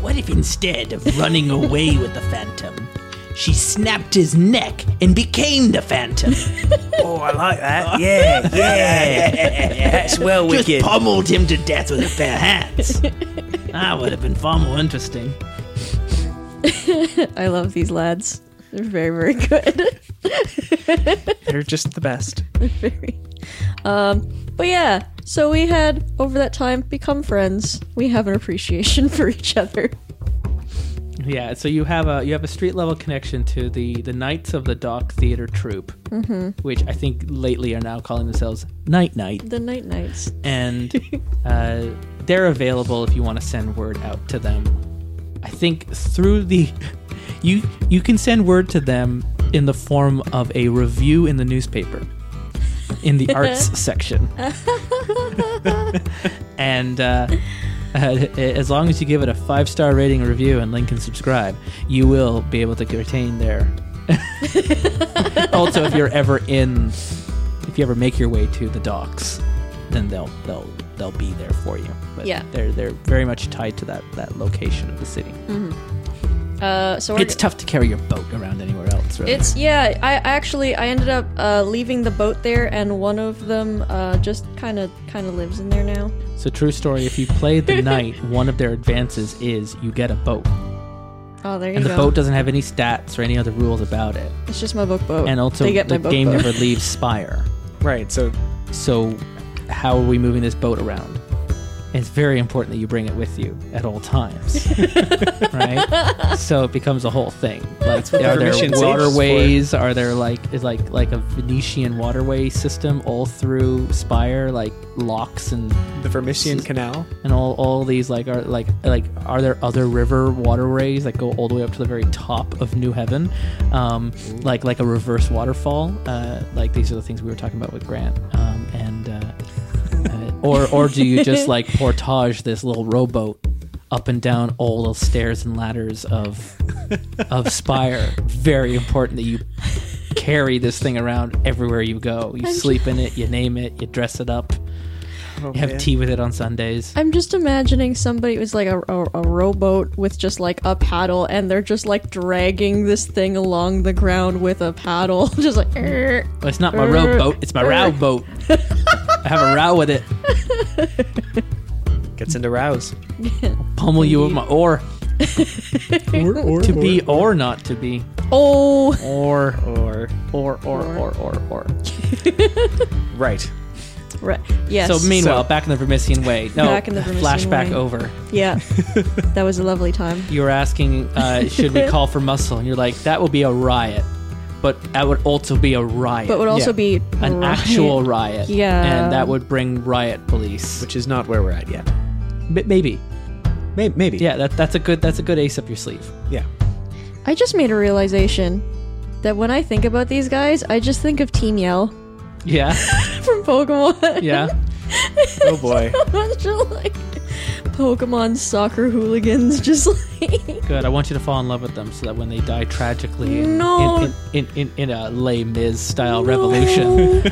What if instead of running away with the phantom, she snapped his neck and became the phantom? Oh, I like that. Yeah, yeah. That's well Just wicked. pummeled him to death with her bare hands. that would have been far more interesting. I love these lads. They're very, very good. They're just the best. very. Um, but yeah, so we had over that time become friends. We have an appreciation for each other. Yeah, so you have a you have a street level connection to the the Knights of the Dock Theater Troupe, which I think lately are now calling themselves Night Night, The Night Knights. and uh, they're available if you want to send word out to them. I think through the you you can send word to them in the form of a review in the newspaper in the arts section, and. Uh, as long as you give it a five star rating review and link and subscribe, you will be able to retain there. also, if you're ever in, if you ever make your way to the docks, then they'll they'll they'll be there for you. But Yeah. they're they're very much tied to that that location of the city. Mm-hmm. Uh, so It's tough to carry your boat around anywhere else. Really. It's yeah. I actually I ended up uh, leaving the boat there, and one of them uh, just kind of kind of lives in there now. so true story. If you play the night, one of their advances is you get a boat, Oh, there you go. and the go. boat doesn't have any stats or any other rules about it. it's just my book boat. And also, they get the my boat game boat. never leaves Spire. Right. So So, how are we moving this boat around? It's very important that you bring it with you at all times, right? So it becomes a whole thing. Like, are there Vermissian Sage is for. waterways? Are there like is like like a Venetian waterway system all through Spire, like locks and the Vermissian Canal. and all all these like are like like are there other river waterways that go all the way up to the very top of New Heaven, um, like like a reverse waterfall? Uh, like these are the things we were talking about with Grant, um, and uh, or or do you just like portage this little rowboat? Up and down all the stairs and ladders of of Spire. Very important that you carry this thing around everywhere you go. You sleep in it, you name it, you dress it up, Oh, have man. tea with it on Sundays. I'm just imagining somebody it was like a, a, a rowboat with just like a paddle, and they're just like dragging this thing along the ground with a paddle, just like. Well, it's not my rowboat; It's my rowboat. I have a row with it. Gets into rows. Pummel you with my oar. to be or not to be. Oh, Or, Or or, or, or, or, or. right. Right. Yes. So, meanwhile, So- back in the Vermissian way. No, Back in the Vermissian flashback way. over. yeah, that was a lovely time. You were asking, uh, should we call for muscle? And you're like, that would be a riot. But that would also be a riot. But would also Yeah. be an riot. actual riot. Yeah. And that would bring riot police. Which is not where we're at yet. M- maybe. Maybe. maybe. Yeah, that, that's a good that's a good ace up your sleeve. Yeah. I just made a realization that when I think about these guys, I just think of Team Yell Yeah. from Pokemon. Yeah. Oh boy. a bunch of like Pokemon soccer hooligans, just like Good. I want you to fall in love with them so that when they die tragically in, No. in, in, in, in, in a Les Mis style revolution, No.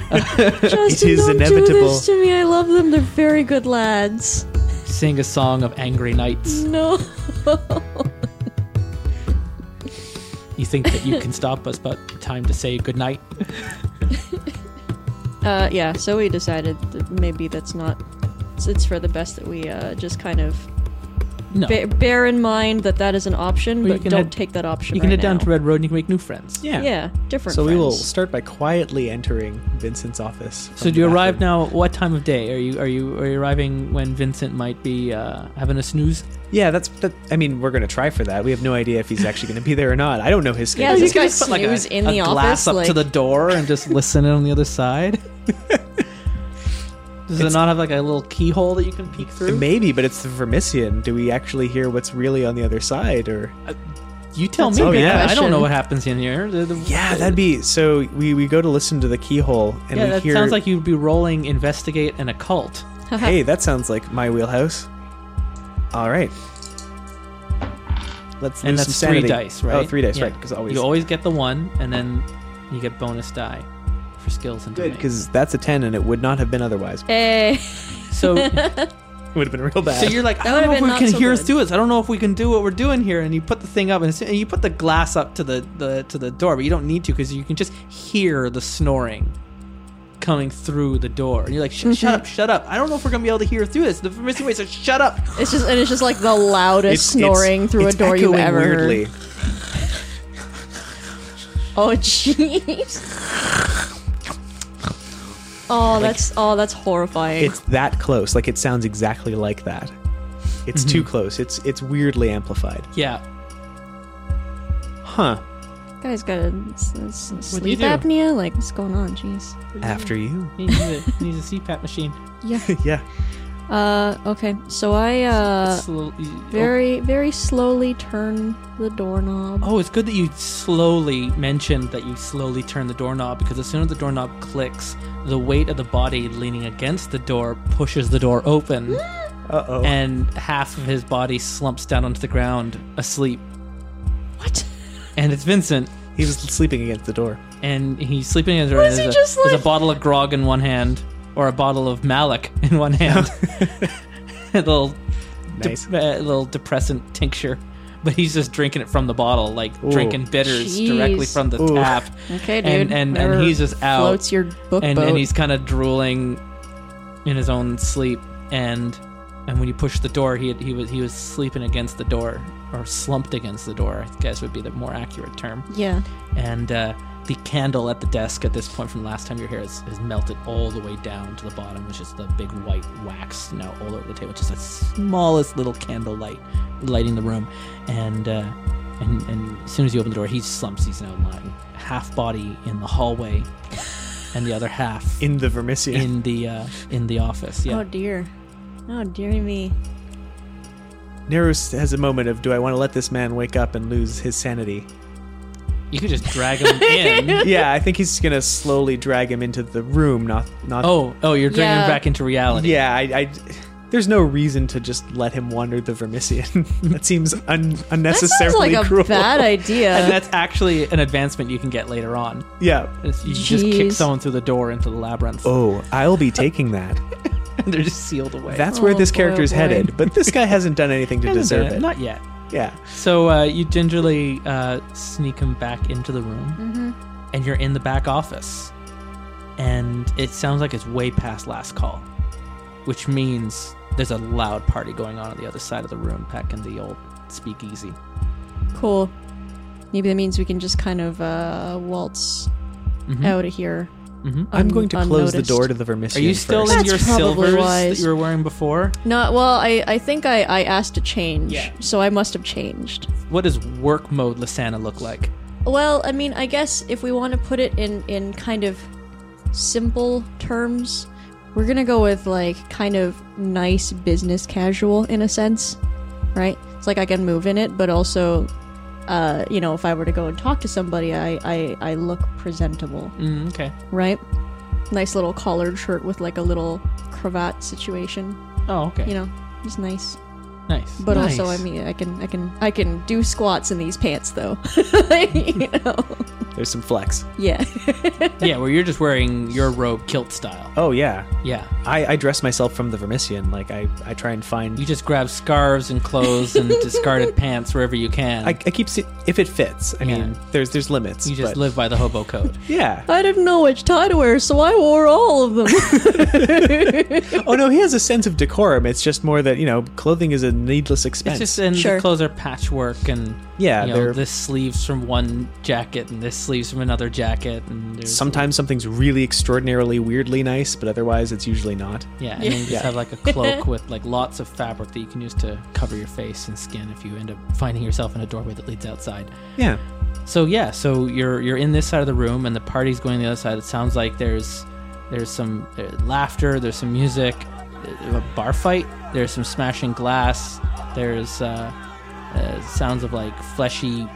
Justin, is don't inevitable. Do this to me. I love them. They're very good lads. sing a song of angry knights. No. You think that you can stop us, but time to say goodnight? Uh, yeah. So we decided that maybe that's not. It's, it's for the best that we uh, just kind of No. ba- bear in mind that that is an option, Well, you but can don't head- take that option. you can right head down now. to Red Road and you can make new friends. Yeah. Yeah, different. So we will friends. start by quietly entering Vincent's office. So do you the arrive now? What time of day are you? Are you are you arriving when Vincent might be uh, having a snooze? Yeah, that's that. I mean, we're gonna try for that. We have no idea if he's actually gonna be there or not. I don't know his Yeah, schedule. these can guys just put, snooze in a the glass office, up to the door and just listen in on the other side. Does it not have like a little keyhole that you can peek through? Maybe, but it's the Vermissian. Do we actually hear what's really on the other side, or? Uh, you tell That's me. a good oh, man. I don't know what happens in here. The- the- Yeah, that'd be. So we we go to listen to the keyhole, and yeah, we that hear. sounds like you'd be rolling investigate an occult. Hey, that sounds like my wheelhouse. All right. Let's And that's three sanity. dice, oh, right? Oh, three dice, Yeah. right? Because always You always get the one, and then you get bonus die for skills and good domain. because that's a ten, and it would not have been otherwise. Hey. So, It would have been real bad. so you're like, That I don't know if we can so hear good. through this. I don't know if we can do what we're doing here. And you put the thing up, and, and you put the glass up to the, the to the door, but you don't need to because you can just hear the snoring coming through the door. And you're like, shut, shut up, shut up. I don't know if we're gonna be able to hear through this. The missing way, so shut up. It's just and it's just like the loudest It's- snoring it's- through it's a door you've ever weirdly. heard. Oh jeez. Oh, that's oh, that's horrifying. It's that close. Like it sounds exactly like that. It's too mm-hmm. close. It's it's weirdly amplified. Yeah. Huh. Guy's got a, s- s- do you sleep apnea. Like, what's going on? Jeez. After you. He needs a, he needs a CPAP machine. Yeah. yeah. Uh. Okay. So I uh It's a little- very very slowly turn the doorknob. Oh, it's good that you slowly mentioned that you slowly turn the doorknob because as soon as the doorknob clicks, the weight of the body leaning against the door pushes the door open, Uh oh. and half of his body slumps down onto the ground asleep. What? And it's Vincent, He was sleeping against the door. and he's sleeping in his What is there's, he a, just there's like- a bottle of grog in one hand, or a bottle of Malik in one hand, a little, de- Nice. uh, little depressant tincture. But he's just drinking it from the bottle, like Ooh. drinking bitters directly from the Ooh. tap. Okay, dude. And- and- and he's just out. Floats your book and, boat. and he's kind of drooling in his own sleep and and when you push the door he he was he was sleeping against the door or slumped against the door I guess would be the more accurate term yeah. and uh, the candle at the desk at this point from the last time you were here has, has melted all the way down to the bottom which is the big white wax now all over the table just the smallest little candle light lighting the room and uh, and, and as soon as you open the door he slumps he's now lying half body in the hallway and the other half In the Vermissian. in the uh, in the office. Yeah. Oh dear. Oh dear me. Nerus has a moment of do I want to let this man wake up and lose his sanity? You could just drag him in. yeah, I think he's gonna slowly drag him into the room, not not Oh, oh, you're dragging Yeah. him back into reality. Yeah, I, I there's no reason to just let him wander the Vermissian. that seems un, That unnecessarily sounds like a cruel. bad idea. And that's actually an advancement you can get later on. yeah. It's- You just kick Jeez. someone through the door into the labyrinth. Oh, I'll be taking that. and they're just sealed away. That's where Oh, this boy, character's oh, boy. headed. But this guy hasn't done anything to Hasn't deserve done it. Not yet. Yeah. So uh, you gingerly uh, sneak him back into the room, Mm-hmm. and you're in the back office. And it sounds like it's way past last call, which means there's a loud party going on on the other side of the room, back in the old speakeasy. cool. Maybe that means we can just kind of uh, waltz Mhm. out of here. Mhm. I'm going to close the unnoticed. door to the Vermissian. Are you still first. in That's your probably silvers wise. that you were wearing before? No, well, I, I think I, I asked to change, Yeah. so I must have changed. What does work mode Lysana look like? Well, I mean, I guess if we want to put it in, in kind of simple terms, we're gonna go with like kind of nice business casual in a sense, right? It's like I can move in it, but also, uh, you know, if I were to go and talk to somebody, I, I, I look presentable, Mm, okay. right? Nice little collared shirt with like a little cravat situation, Oh, okay. you know, it's nice. nice. But also, I mean, I can, I can, I can do squats in these pants, though. you know, There's some flex. yeah. yeah, where you're just wearing your robe kilt style. Oh yeah. Yeah. I, I dress myself from the Vermissian. Like I, I try and find You just grab scarves and clothes and discarded pants wherever you can. I, I keep se- if it fits. I Yeah. mean, there's there's limits. you just but- live by the hobo code. Yeah. I didn't know which tie to wear, so I wore all of them. oh no, he has a sense of decorum. It's just more that you know, clothing is a needless expense. It's just and Sure. the clothes are patchwork and Yeah, you know, they're- this sleeves from one jacket and this sleeves from another jacket and Sometimes something's really extraordinarily weirdly nice, but otherwise it's usually not. yeah, and then you just Yeah. have like a cloak with like lots of fabric that you can use to cover your face and skin if you end up finding yourself in a doorway that leads outside. Yeah. So yeah, so you're you're in this side of the room and the party's going the other side. It sounds like there's there's some uh, laughter, there's some music, uh, a bar fight. There's some smashing glass. There's uh, uh, sounds of like fleshy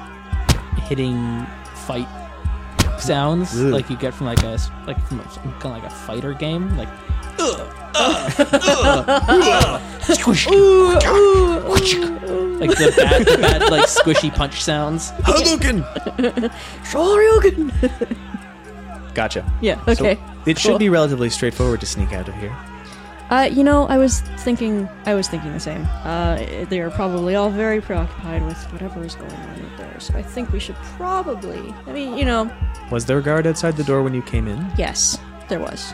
hitting fight sounds Ugh. like you get from like a like from a, kind of like a fighter game like like the bad, the bad like squishy punch sounds. Hadouken! Shoryuken! Gotcha. Yeah, So okay. it should Cool. be relatively straightforward to sneak out of here. Uh, you know, I was thinking, I was thinking the same. Uh, they are probably all very preoccupied with whatever is going on out there, so I think we should probably, I mean, you know, Was there a guard outside the door when you came in? yes, there was.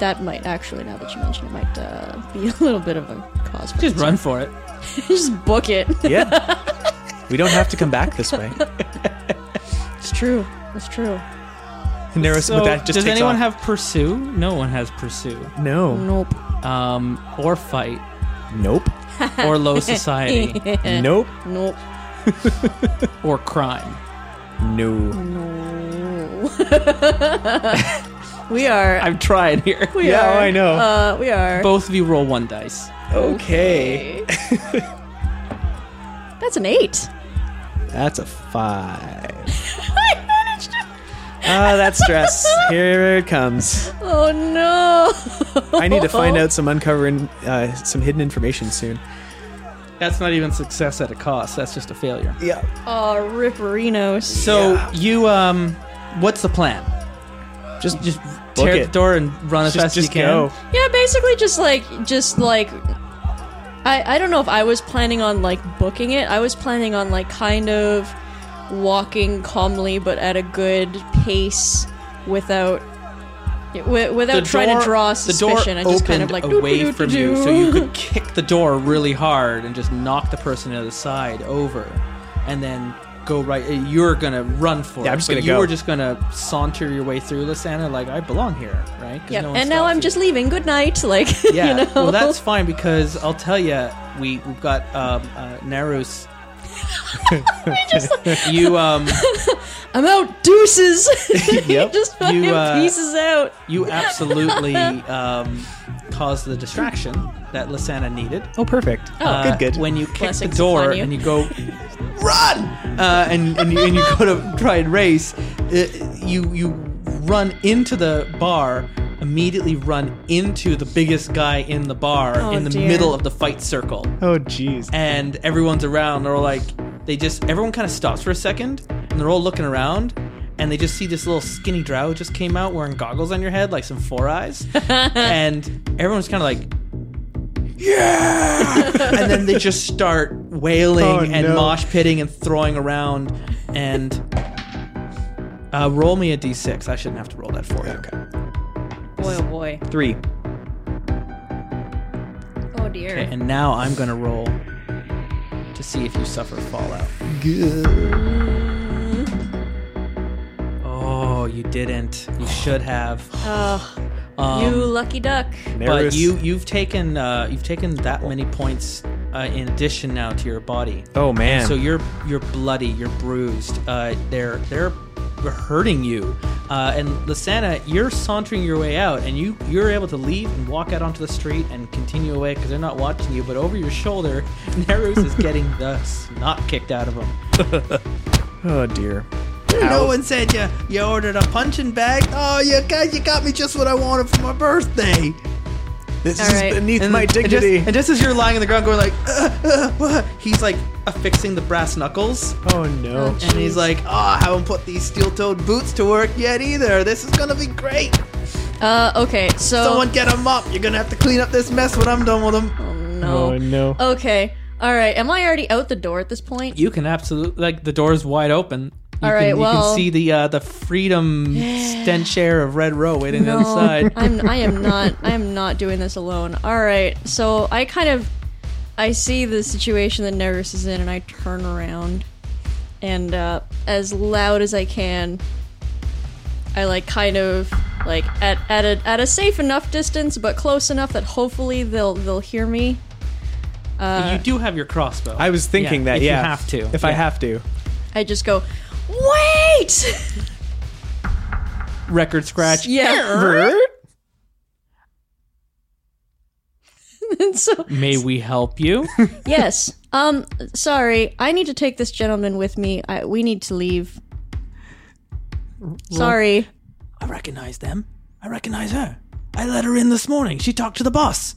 That might actually, now that you mention it, might uh, be a little bit of a cause for Just concern. run for it. Just book it. Yeah. we don't have to come back this way. It's true. It's true. Neros So, that just does takes anyone off. have pursue? No one has pursue. no? Nope. Um, or fight, Nope. or low society, Nope. Nope. or crime. No. No. we are. I'm trying here. we Yeah, are. I know. Uh, we are. Both of you roll one dice. Okay. That's an eight. That's a five. Ah, that stress. Here it comes. Oh no. I need to find out some uncovering uh, some hidden information soon. That's not even success at a cost. That's just a failure. Yeah. Oh, Ripperinos. So Yeah. you um, what's the plan? Just Just Book tear it. the door and run as just, fast as just you can. go. Yeah, basically just like just like I I don't know if I was planning on like booking it. I was planning on like kind of walking calmly but at a good pace without wi- without trying to draw suspicion. The I just kind of like away from you, so you could kick the door really hard and just knock the person to the side over, and then go right. uh, You're gonna run for Yeah, it. I'm just but gonna you go. were just gonna saunter your way through Lysana like I belong here, right? Yeah, no and now I'm you. just leaving. Good night. Like Yeah, you know. well that's fine because I'll tell you, we we've got um, uh, Narus. you um I'm out. Deuces. Yep. just fucking You, uh, pieces out. you absolutely um, caused the distraction that Lysana needed. Oh, perfect. Uh, good, good. When you kick Blessings the door you. and you go, run, uh, and and you, and you go to try and race, uh, you you run into the bar. Immediately run into the biggest guy in the bar Oh, in the dear. middle of the fight circle, oh, jeez. and everyone's around. They're all like, they just everyone kind of stops for a second, and they're all looking around, and they just see this little skinny drow just came out wearing goggles on your head, like some four eyes, and everyone's kind of like, yeah, and then they just start wailing Oh, and no. mosh pitting and throwing around, and uh, roll me a d6. I shouldn't have to roll that for you. Okay. Boy, oh boy. Three. Oh dear. Okay, and now I'm gonna roll to see if you suffer fallout. Good. Oh, you didn't. You should have. Ugh, Um, you lucky duck. but Nervous. you you've taken uh, you've taken that many points uh, in addition now to your body. Oh man. So you're you're bloody, you're bruised. Uh, they're they're hurting you. Uh, and Lasana, you're sauntering your way out, and you you're able to leave and walk out onto the street and continue away because they're not watching you. But over your shoulder, Nerus is getting the snot kicked out of him. oh dear. No one said you you ordered a punching bag. Oh, you got you got me just what I wanted for my birthday. This All is right. beneath And, my and just, dignity. and just as you're lying on the ground going like, uh, uh, he's like affixing the brass knuckles. oh no. And he's like, oh, I haven't put these steel-toed boots to work yet either. This is gonna be great. Uh, okay, so Someone get a up. You're gonna have to clean up this mess when I'm done with them. Oh no. Oh no. Okay. All right. Am I already out the door at this point? You can absolutely like the door's wide open. You All can, right, you well- can see the uh, the freedom stench air of Red Row waiting No, outside. I'm. I am not. I am not doing this alone. All right. So I kind of, I see the situation that Neris is in, and I turn around, and uh, as loud as I can, I like kind of like at at a at a safe enough distance, but close enough that hopefully they'll they'll hear me. you do have your crossbow. I was thinking Yeah, that. if yeah. you have to. If I have to. I just go, wait. record scratch. yeah. and so May we help you? yes. Um. Sorry, I need to take this gentleman with me. I, we need to leave. Sorry. I recognize them. I recognize her. I let her in this morning. She talked to the boss.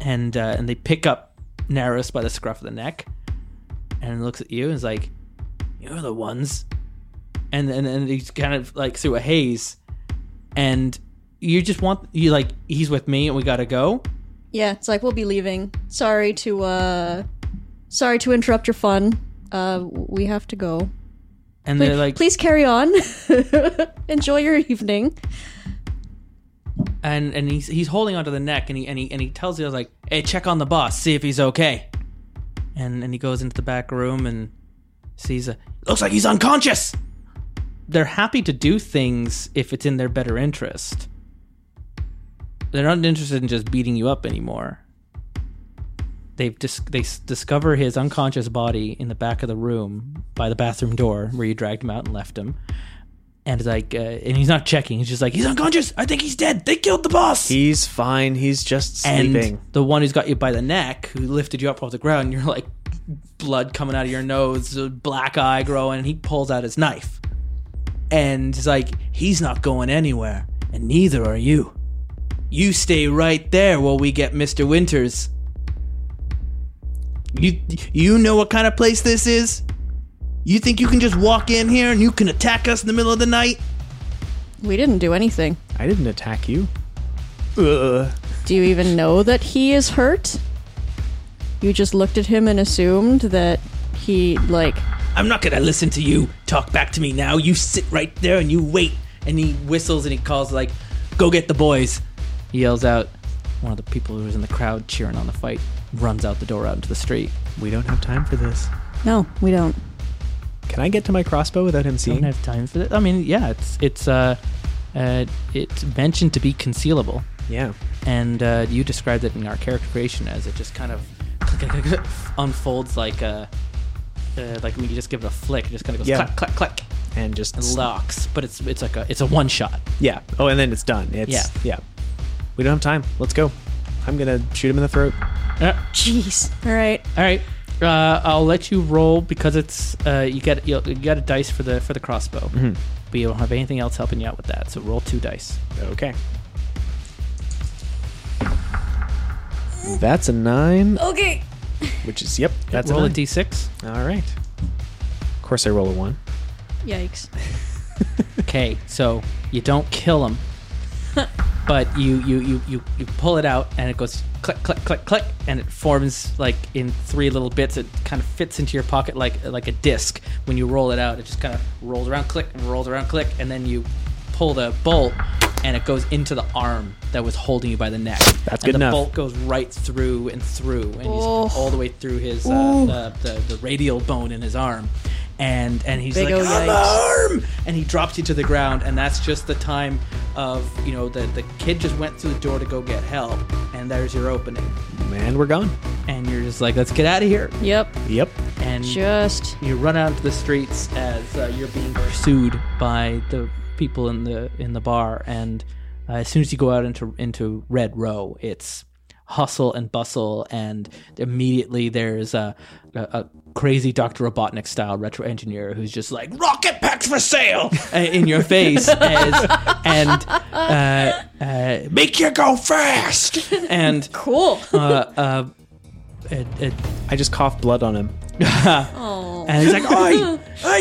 And uh, and they pick up Naris by the scruff of the neck, and looks at you and is like, "You're the ones." And and and he's kind of like through a haze, and you just want you like he's with me and we gotta go. Yeah, it's like we'll be leaving. Sorry to uh, sorry to interrupt your fun. Uh, we have to go. And Please, they're like, please carry on. Enjoy your evening. and and he's he's holding onto the neck and he and he and he tells you like hey check on the boss see if he's okay and and he goes into the back room and sees a looks like he's unconscious they're happy to do things if it's in their better interest. They're not interested in just beating you up anymore. They've dis- they s- discover his unconscious body in the back of the room by the bathroom door where you dragged him out and left him. And it's like, uh, and he's not checking. He's just like, he's unconscious. I think he's dead. They killed the boss. He's fine. He's just sleeping. and the one who's got you by the neck, who lifted you up off the ground, you're like blood coming out of your nose, a black eye growing, and he pulls out his knife. And he's like, he's not going anywhere, and neither are you. You stay right there while we get Mr. Winters. You you know what kind of place this is? You think you can just walk in here and you can attack us in the middle of the night? We didn't do anything. I didn't attack you. Ugh. Do you even know that he is hurt? You just looked at him and assumed that he, like, I'm not gonna listen to you talk back to me now. You sit right there and you wait. And he whistles and he calls like, "Go get the boys!" He yells out. One of the people who was in the crowd cheering on the fight runs out the door out into the street. We don't have time for this. no, we don't. Can I get to my crossbow without him seeing? Don't have time for that. I mean, yeah, it's it's uh, uh, it's mentioned to be concealable, Yeah. and uh, you described it in our character creation as it just kind of unfolds like a. Uh, like when you just give it a flick, it just kind of goes Yeah. clack, clack, clack, And just and locks. But it's it's like a it's a one shot. yeah. Oh, and then it's done. It's Yeah. yeah. We don't have time. Let's go. I'm gonna shoot him in the throat. Uh, Jeez. All right. All right. Uh, I'll let you roll because it's uh, you get you, you get a dice for the for the crossbow, Mm-hmm. but you don't have anything else helping you out with that. So roll two dice. Okay. That's a nine, Okay. which is yep. That's roll a a nine. d6. All right. Of course, I roll a one. Yikes. Okay, so you don't kill him, but you you you you you pull it out and it goes click click click click and it forms like in three little bits. It kind of fits into your pocket like like a disc. When you roll it out, it just kind of rolls around, click, and rolls around, click, and then you pull the bolt and it goes into the arm that was holding you by the neck. That's and good the enough. The bolt goes right through and through, and he's Oh. all the way through his uh, uh, the the radial bone in his arm. And and he's Big like, ol' "I'm yikes." arm!" and he drops you to the ground and that's just the time of you know the the kid just went through the door to go get help and there's your opening And we're gone. and you're just like let's get out of here Yep. Yep. and Just. you run out into the streets as uh, you're being pursued by the people in the in the bar and uh, as soon as you go out into into red row it's hustle and bustle and immediately there's a, a, a crazy dr robotnik style retro engineer who's just like rocket packs for sale uh, in your face as, and uh, uh, make you go fast and Cool. uh, uh, it, it, I just coughed blood on him. oh. and he's like, "Oh, oh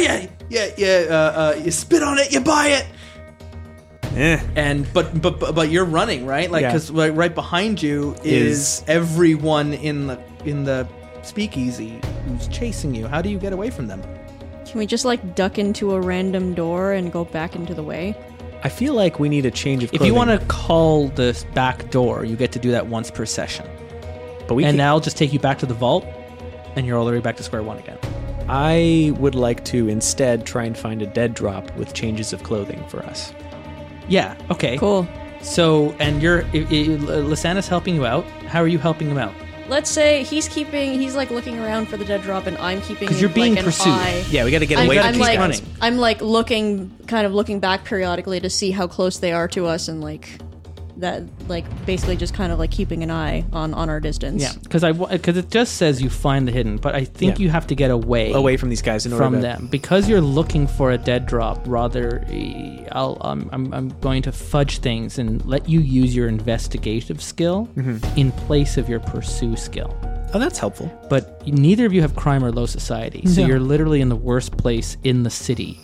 yeah, yeah, yeah. Uh, uh, you spit on it, you buy it." Eh. And but but but, but you're running right, like Yeah. because like, right behind you is, Is- everyone in the in the speakeasy who's chasing you. How do you get away from them? Can we just, like, duck into a random door and go back into the way? I feel like we need a change of If you want to call this back door, you get to do that once per session, but we and can, now I'll just take you back to the vault, and you're all the way back to square one again. I would like to instead try and find a dead drop with changes of clothing for us. Yeah. Okay. Cool. So, and you're i- i- Lysana's helping you out. How are you helping him out? Let's say he's keeping, he's like looking around for the dead drop, and I'm keeping 'Cause you're like, being an pursued. eye. Yeah, we got to get I'm, away gotta I'm from keep these like, guys. running. I'm like looking, kind of looking back periodically to see how close they are to us, and like that, like basically just kind of like keeping an eye on on our distance. Yeah, because I because it just says you find the hidden, but I think Yeah. you have to get away Away from these guys in order from to, them because you're looking for a dead drop. Rather, I'll um, I'm I'm going to fudge things and let you use your investigative skill Mm-hmm. in place of your pursue skill. Oh, that's helpful. But neither of you have crime or low society, so No. you're literally in the worst place in the city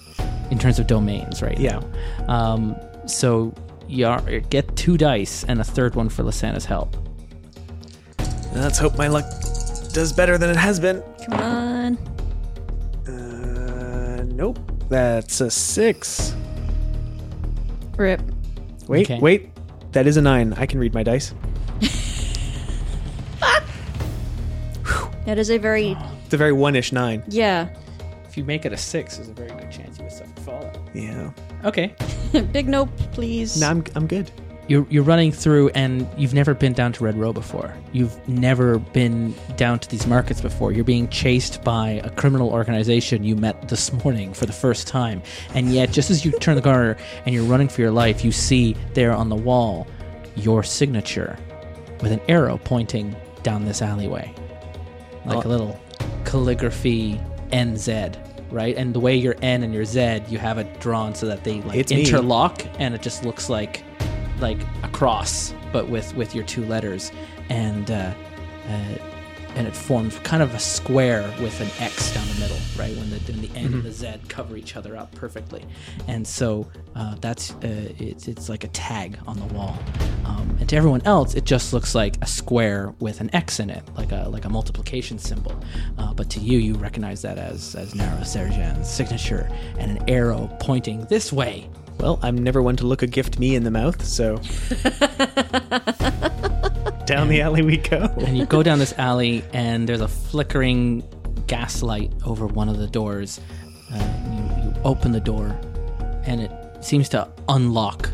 in terms of domains right Yeah. now. Um, so you are, get two dice and a third one for Lysana's help. Let's hope my luck does better than it has been. Come on. Uh, nope. That's a six. Rip. Wait, Okay. wait. That is a nine. I can read my dice. Fuck! That is a very It's a very one-ish nine. yeah. If you make it a six, there's a very good chance you would suffer fallout. Yeah. Okay. Big nope, please. No, I'm I'm good. You're you're running through, and you've never been down to Red Row before. You've never been down to these markets before. You're being chased by a criminal organization you met this morning for the first time, and yet just as you turn the corner and you're running for your life, you see there on the wall your signature with an arrow pointing down this alleyway, like oh. a Oh. little calligraphy NZ. Right, and the way your N and your Z, you have it drawn so that they like It's me. interlock, and it just looks like like a cross, but with with your two letters, and uh, uh, and it forms kind of a square with an X down the middle, right? When the when the N Mm-hmm. and the Z cover each other up perfectly, and so uh, that's uh, it's it's like a tag on the wall. Um, and to everyone else, it just looks like a square with an X in it, like a like a multiplication symbol. Uh, but to you, you recognize that as as Nara Serjan's signature and an arrow pointing this way. Well, I'm never one to look a gift me in the mouth, so down the alley we go. and you go down this alley and there's a flickering gaslight over one of the doors. Uh, you, you open the door and it seems to unlock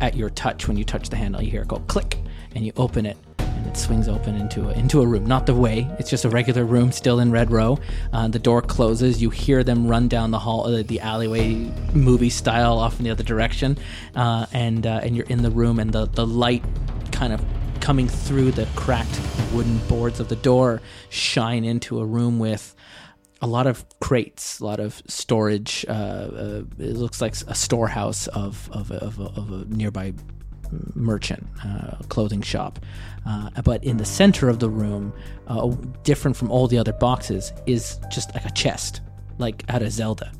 at your touch when you touch the handle. You hear it go click and you open it and it swings open into a, into a room. Not the way. It's just a regular room still in red row. Uh, the door closes. You hear them run down the hall uh, the alleyway movie style off in the other direction. Uh, and uh, and you're in the room and the, the light kind of coming through the cracked wooden boards of the door shine into a room with a lot of crates, a lot of storage. Uh, uh, it looks like a storehouse of of, a- of, a, of a nearby merchant, uh, clothing shop. Uh, but in the center of the room, uh, different from all the other boxes, is just like a chest, like out of Zelda.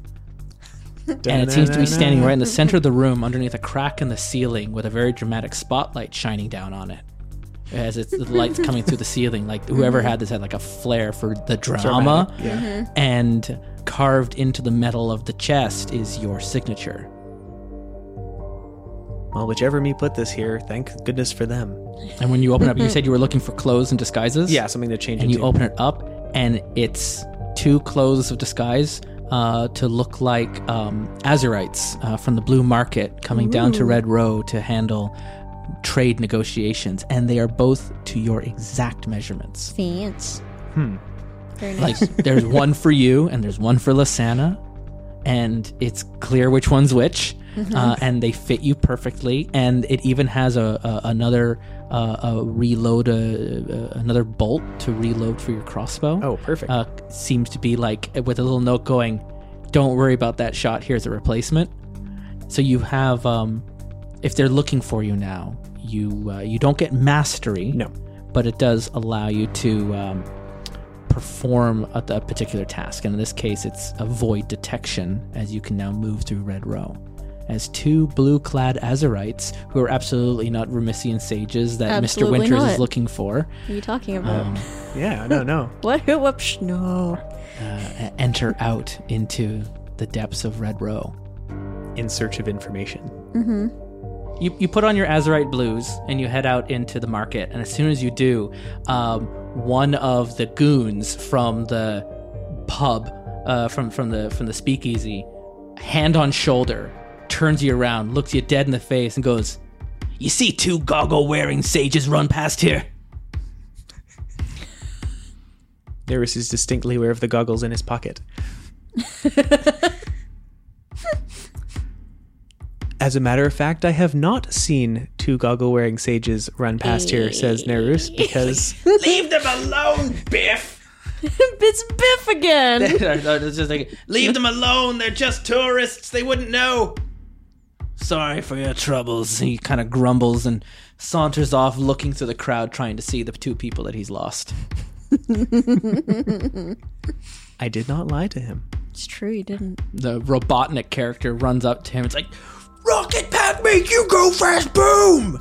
And it seems to be standing right in the center of the room underneath a crack in the ceiling with a very dramatic spotlight shining down on it. As it's the light's coming through the ceiling, like whoever had this had like a flair for the drama, Dramatic, yeah. and carved into the metal of the chest is your signature. Well, whichever me put this here, thank goodness for them. And when you open up, you said you were looking for clothes and disguises. Yeah, something to change and you into. open it up, and it's two clothes of disguise uh, to look like um, Azurites uh, from the Blue Market coming down to Red Row to handle trade negotiations, and they are both to your exact measurements. Fance. Hmm. Very Like nice. there's one for you, and there's one for Lasana, and it's clear which one's which. Uh, and they fit you perfectly, and it even has a, a another uh, a reload a, a, another bolt to reload for your crossbow Oh, perfect. uh, seems to be like with a little note going, "Don't worry about that shot. Here's a replacement." So you have, um, if they're looking for you now, you uh, you don't get mastery, no. but it does allow you to um, perform a, a particular task. And in this case, it's avoid detection, as you can now move through Red Row. As two blue-clad Azurites, who are absolutely not Vermissian sages that Mr. Absolutely Winters not. is looking for, What are you talking about? um, Yeah, no, no. what? Whoops. No. uh, enter out into the depths of Red Row. In search of information. You, you put on your Azurite blues and you head out into the market. And as soon as you do, um, one of the goons from the pub, uh, from from the from the speakeasy, hand on shoulder, turns you around, looks you dead in the face, and goes, "You see two goggle-wearing sages run past here." Nerys is distinctly aware of the goggles in his pocket. As a matter of fact, I have not seen two goggle wearing sages run past here, says Nerus, because Leave them alone, Biff. it's Biff again. it's just like, leave them alone. They're just tourists. They wouldn't know. Sorry for your troubles. He kind of grumbles and saunters off, looking through the crowd, trying to see the two people that he's lost. I did not lie to him. it's true, you didn't. The Robotnik character runs up to him. It's like, Rocket Pack, make you go fast, boom!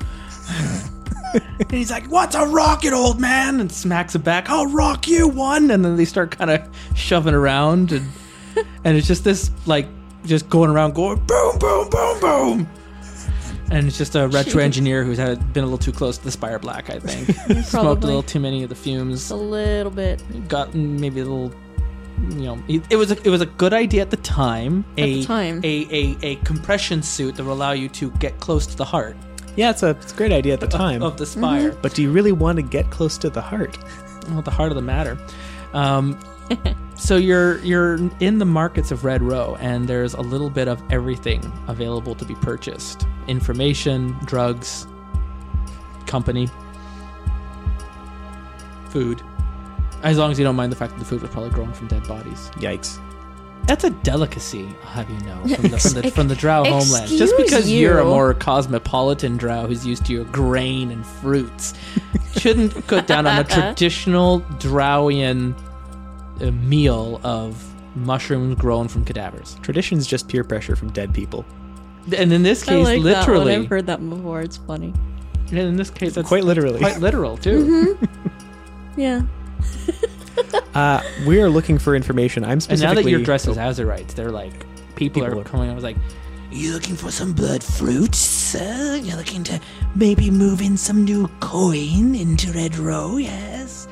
and he's like, What's a rocket, old man? And smacks it back. I'll rock you one. And then they start kind of shoving around, and and it's just this like just going around, going boom, boom, boom, boom. And it's just a retro engineer who's had been a little too close to the Spire Black, I think. Smoked a little too many of the fumes. A little bit. Got maybe a little you know, it, it was a, it was a good idea at the time. At a, the time. a, a a compression suit that will allow you to get close to the heart Yeah, it's a, it's a great idea at the time. of the spire. But do you really want to get close to the heart? well, the heart of the matter. Um, so you're you're in the markets of Red Row, and there's a little bit of everything available to be purchased: information, drugs, company, food. As long as you don't mind the fact that the food was probably grown from dead bodies. Yikes. That's a delicacy, I'll have you know, from the, from the, from the drow homeland. Just because you're a more cosmopolitan drow who's used to your grain and fruits, shouldn't cut down on a traditional drowian uh, meal of mushrooms grown from cadavers. Tradition's just peer pressure from dead people. And in this I case, like that one. literally, I've heard that before. It's funny. and in this case, that's Quite literally. quite literal too. Yeah. Uh, we are looking for information. I'm And specifically. now that you're dressed as Oh, Azurites, they're like people, People are are- coming. I was like, You looking for some blood fruits, sir? You're looking to maybe move in some new coin into Red Row, yes?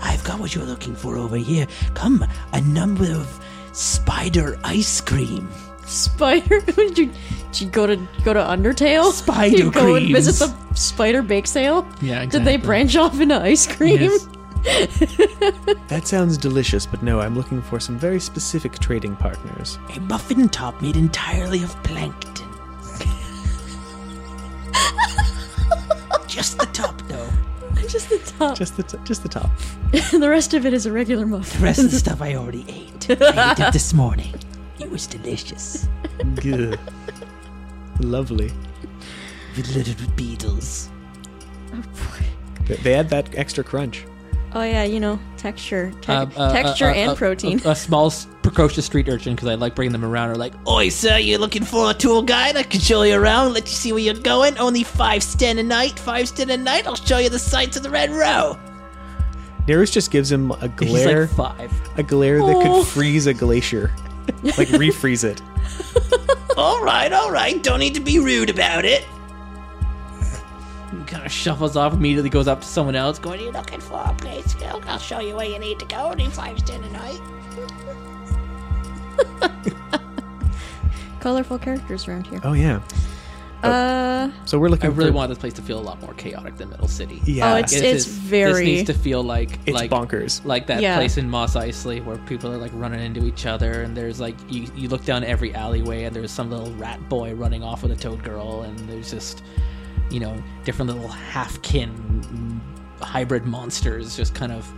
I've got what you're looking for over here. Come, a number of spider ice cream. Spider? did, you, did you go to go to Undertale? Spider you go and visit creams. the spider bake sale? yeah, Did they exactly. branch off into ice cream? Yes. That sounds delicious, but no, I'm looking for some very specific trading partners. A muffin top made entirely of plankton. Just the top, though. Just the top. Just the t- just the top. the rest of it is a regular muffin. The rest of the stuff I already ate. I ate it this morning. It was delicious. Good. Lovely. Littered with beetles. They- They add that extra crunch. Oh yeah, you know, texture, te- Uh, uh, texture uh, and uh, protein. A, a small, precocious street urchin, because I like bringing them around, are like, Oi, sir, you looking for a tour guide? I can show you around, let you see where you're going. Only five sten a night, five sten a night. I'll show you the sights of the Red Row. Nerus just gives him a he's glare, like five. a glare that Oh. could freeze a glacier, like refreeze it. All right, all right. Don't need to be rude about it. Kind of shuffles off, immediately goes up to someone else, going, are you looking for? a Place? Look, I'll show you where you need to go. Only five sten a night. Colorful characters around here. Oh yeah. Uh, So we're looking. I really for, want this place to feel a lot more chaotic than Middle City. Yeah. Oh, it's- This is- very- This needs to feel like It's like bonkers. like that Yeah. place in Mos Eisley where people are like running into each other, and there's like you you look down every alleyway, and there's some little rat boy running off with a toad girl, and there's just you know different little half kin hybrid monsters just kind of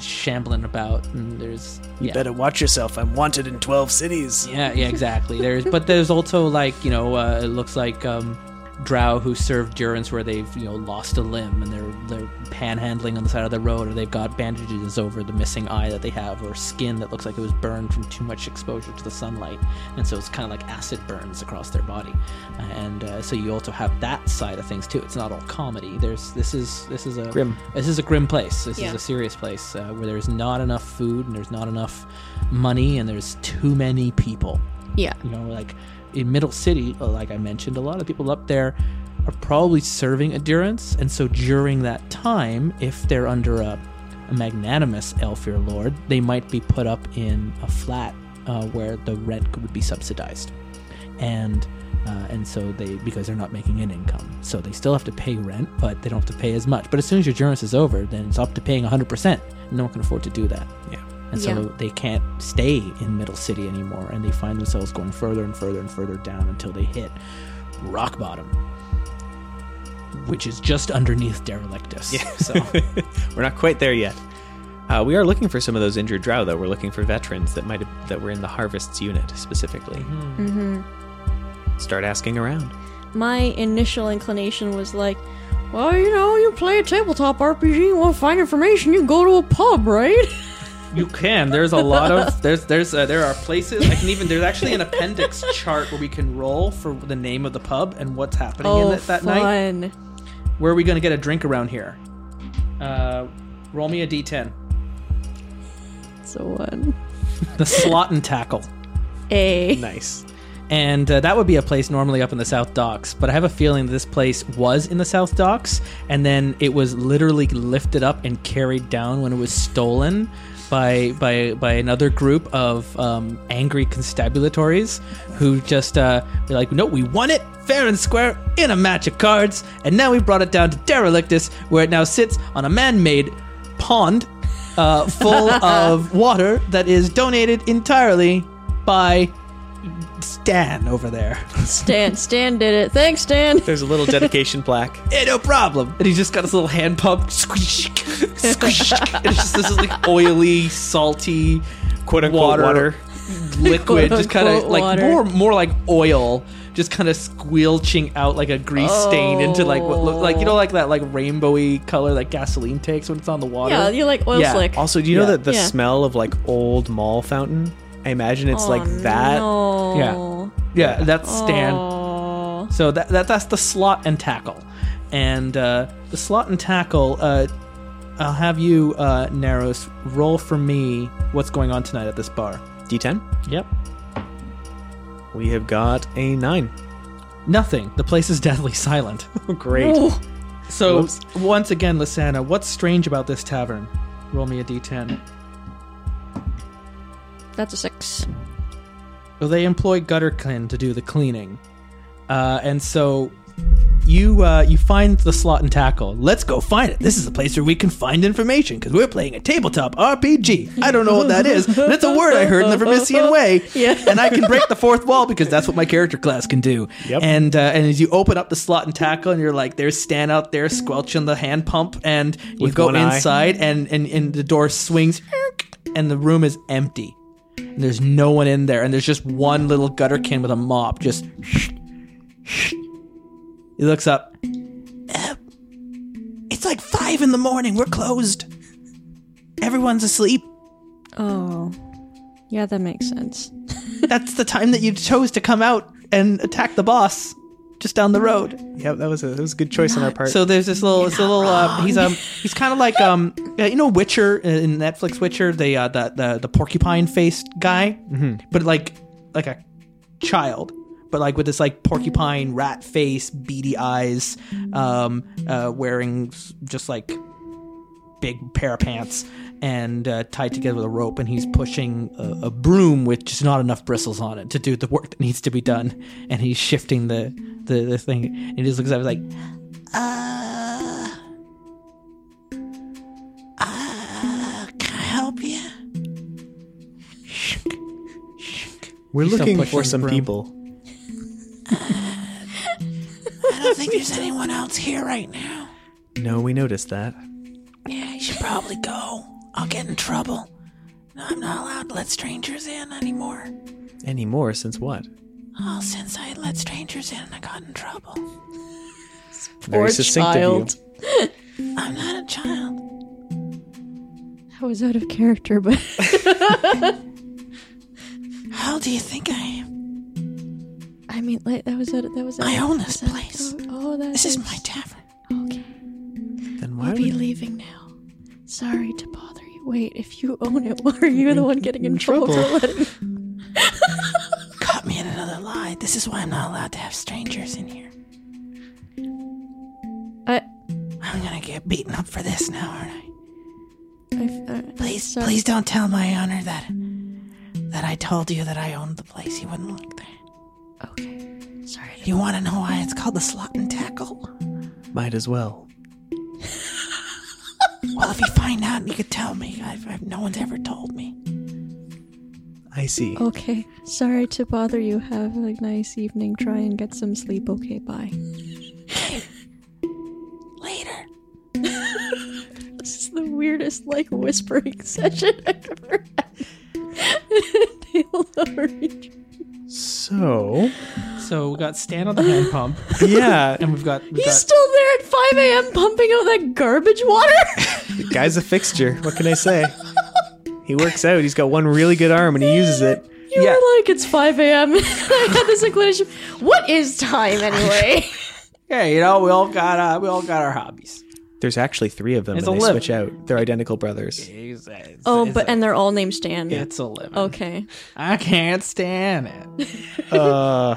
shambling about, and there's You yeah. better watch yourself. I'm wanted in twelve cities. Yeah, yeah, exactly. There's, but there's also like you know, uh, it looks like um, drow who serve durance where they've you know lost a limb and they're they're panhandling on the side of the road, or they've got bandages over the missing eye that they have, or skin that looks like it was burned from too much exposure to the sunlight, and so it's kind of like acid burns across their body. And uh, so you also have that side of things too. It's not all comedy. There's this is this is a Grim. This is a grim place. This Yeah. is a serious place uh, where there's not enough food and there's not enough money and there's too many people. yeah. You know, like in Middle City, uh, like I mentioned, a lot of people up there are probably serving endurance, and so during that time, if they're under a, a magnanimous Aelfir Lord, they might be put up in a flat uh, where the rent would be subsidized, and uh, and so they because they're not making an income, so they still have to pay rent, but they don't have to pay as much. But as soon as your endurance is over, then it's up to paying 100%. No one can afford to do that. Yeah. And so Yeah. they can't stay in Middle City anymore, and they find themselves going further and further and further down until they hit rock bottom, which is just underneath Derelictus. Yeah. So We're not quite there yet. Uh, we are looking for some of those injured drow, though. We're looking for veterans that might have, that were in the harvests unit specifically. Mm-hmm. Start asking around. My initial inclination was like, well, you know, you play a tabletop RPG, you want to find information, you go to a pub, right? you can. There's a lot of there's there's uh, there are places I can even there's actually an appendix chart where we can roll for the name of the pub and what's happening in oh, it that night. fun. Where are we going to get a drink around here? Uh, roll me a d10. So one. The slot and tackle. A. Nice. and uh, that would be a place normally up in the South Docks. But I have a feeling this place was in the South Docks, and then it was literally lifted up and carried down when it was stolen by by by another group of um, angry constabulatories who just uh, they're like, no, we won it fair and square in a match of cards, and now we brought it down to Derelictus, where it now sits on a man-made pond uh, full of water that is donated entirely by Stan over there. Stan, Stan did it. Thanks, Stan. There's a little dedication plaque. Hey, eh, no problem. And he's just got his little hand pump. Squish, squish. and it's just this like oily, salty Quote unquote Water. water. liquid, just kind of like water. more more like oil, just kind of squelching out like a grease stain into like what look like you know like that like rainbowy color that gasoline takes when it's on the water. Yeah, you like oil Yeah. slick. Also, do you know that the Yeah. smell of like old mall fountain? I imagine it's Oh, like that. No. yeah, that's Stan. Oh. So that, that that's the slot and tackle, and uh, the slot and tackle. Uh, I'll have you, uh, Naros, roll for me. What's going on tonight at this bar? D10. Yep. We have got a nine. Nothing. The place is deathly silent. Great. Ooh. So Whoops. once again, Lysana, what's strange about this tavern? Roll me a d10. That's a six. Well, they employ Gutterkin to do the cleaning, uh, and so you uh, you find the slot and tackle. Let's go find it. This is a place where we can find information because we're playing a tabletop RPG. I don't know what that is, but it's a word I heard in the Vermissian way. Yeah. and I can break the fourth wall because that's what my character class can do. Yep. And uh, and as you open up the slot and tackle, and you're like, there's Stan out there squelching the hand pump, and you With go one eye. inside, and, and and the door swings, and the room is empty. And there's no one in there, and there's just one little gutterkin with a mop. Just he looks up. Eh, it's like five in the morning. We're closed. Everyone's asleep. Oh. Yeah, that makes sense. That's the time that you chose to come out and attack the boss, just down the road. Yep, that was a that was a good choice on our part. So there's this little, this little. Uh, he's um, he's kind of like um, you know, Witcher uh, in Netflix. Witcher, the uh, the the, the porcupine faced guy, but like like a child, but like with this like porcupine rat face, beady eyes, um, uh, wearing just like big pair of pants and uh, tied together with a rope, and he's pushing a, a broom with just not enough bristles on it to do the work that needs to be done, and he's shifting the the, the thing, and he just looks at it like. Uh, uh, can I help you? We're He's looking for some broom. people. I don't think there's anyone else here right now. No, we noticed that. Yeah, you should probably go. I'll get in trouble. No, I'm not allowed to let strangers in anymore. Any more since what? Oh, since I let strangers in, I got in trouble. Very Poor succinct child. of you. I'm not a child. I was out of character, but How do you think I am? I mean, like that was out. That was. Out I own this that- place. Oh, that This is my tavern. Okay, Then why we'll be would leaving now. Sorry to bother you. Wait, if you own it, why are you the one getting in, in trouble, trouble. for letting? Caught me in another lie. This is why I'm not allowed to have strangers in here. I. I'm gonna get beaten up for this now, aren't I? I uh, Please, sorry. please don't tell my honor that that I told you that I owned the place. He wouldn't like that. Okay. Sorry. You want to know why it's called the slot and tackle? might as well. Well, if you find out, you could tell me. I've, I've, no one's ever told me. I see. Okay. Sorry to bother you. Have a nice evening. Try and get some sleep. Okay. Bye. Later. This is the weirdest like whispering session I've ever had. Tale of a Reach. So, So we got Stan on the hand pump, yeah, and we've got we've He's got still there at 5 a.m. pumping out that garbage water. the guy's a fixture. What can I say? He works out. He's got one really good arm and he uses it. You Yeah. were like, it's 5 a.m. I had this inclination. What is time anyway? yeah, you know, we all got uh, we all got our hobbies. There's actually three of them, It's and they living. switch out. They're identical brothers. It's, it's- oh, it's but a, and they're all named Stan. it's a living. Okay. I can't stand it. Uh,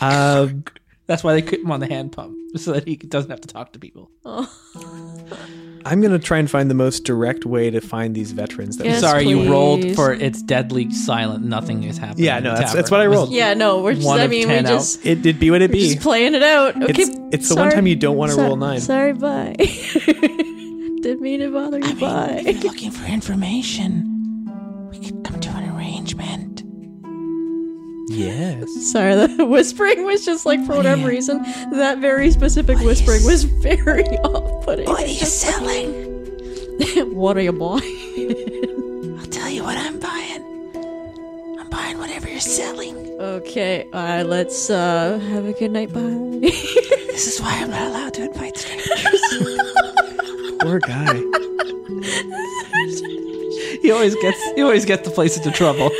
um, That's why they put him on the hand pump so that he doesn't have to talk to people. Oh. I'm gonna try and find the most direct way to find these veterans. That Yes, Sorry, you rolled for it's deadly silent. Nothing is happening. Yeah, no, the that's- that's what I was- rolled. Yeah, no, we're just, One I mean, we 10 out. just, it did be what it be. just playing it out. Okay. It's- it's the one time you don't wanna So- roll nine. Sorry, bye. Didn't mean to bother you, I mean, bye. if you're looking for information, we could come to an arrangement. Yes. Sorry, the whispering was just like for whatever Yeah. reason, that very specific whispering was very off-putting. What are you selling? what are you buying? I'll tell you what I'm buying. I'm buying whatever you're selling. Okay, uh, let's uh, have a good night. Bye. This is why I'm not allowed to invite strangers. Poor guy. He always gets he always gets the place into trouble.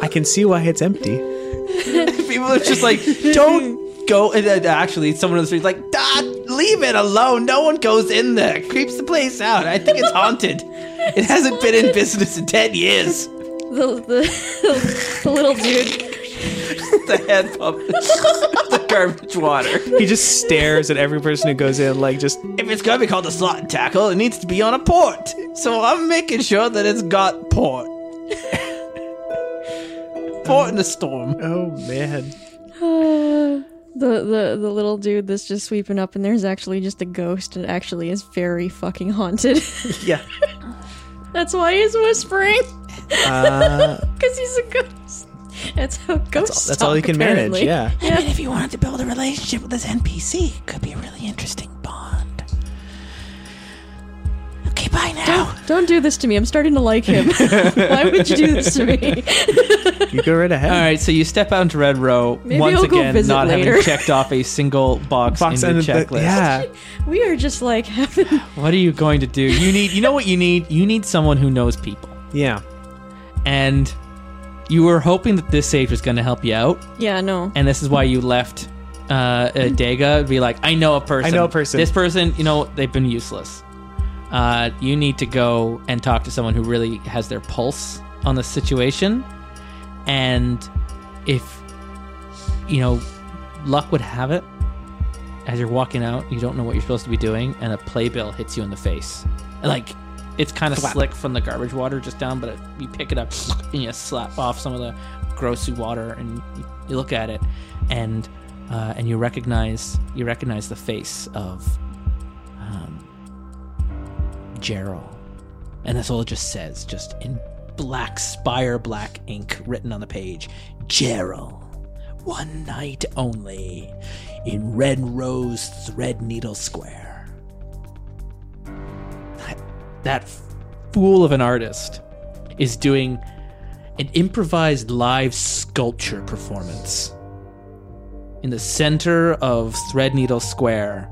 I can see why it's empty. People are just like, don't go. And uh, actually, someone on the street's like, ah, leave it alone. No one goes in there. It creeps the place out. I think it's haunted. It hasn't been in business in ten years. the, the, the little dude. The head pump, the garbage water. He just stares at every person who goes in, like just If it's gonna be called a slot and tackle, it needs to be on a port. So I'm making sure that it's got port. port in the storm. oh man. Uh, the, the the little dude that's just sweeping up, and there's actually just a ghost. It actually is very fucking haunted. Yeah. that's why he's whispering, Uh, because he's a ghost. That's how ghosts. that's all he talk, can manage. apparently. Yeah. I mean, if you wanted to build a relationship with this NPC, it could be a really interesting bond. Okay, bye now. Don't do this to me. I'm starting to like him. why would you do this to me? You go right ahead. All right, so you step out into Red Row Maybe once I'll go again, visit not later. having checked off a single box, Box in and your the- checklist. yeah. we are just like having. What are you going to do? You need, you know what you need? You need someone who knows people, Yeah. and you were hoping that this sage was going to help you out, Yeah, no. and this is why you left uh, uh Dega. Be like, I know a person. I know a person. This person, you know, they've been useless. Uh, you need to go and talk to someone who really has their pulse on the situation, and if you know, luck would have it. As you're walking out, you don't know what you're supposed to be doing, and a playbill hits you in the face. Like it's kind of slick from the garbage water just down, but it, you pick it up and you slap off some of the grossy water, and you, you look at it, and uh, and you recognize you recognize the face of um, Gerald, and that's all it just says, just in black spire black ink written on the page. Gerald, one night only, in Red Rose Threadneedle Square. That, that fool of an artist is doing an improvised live sculpture performance in the center of Threadneedle Square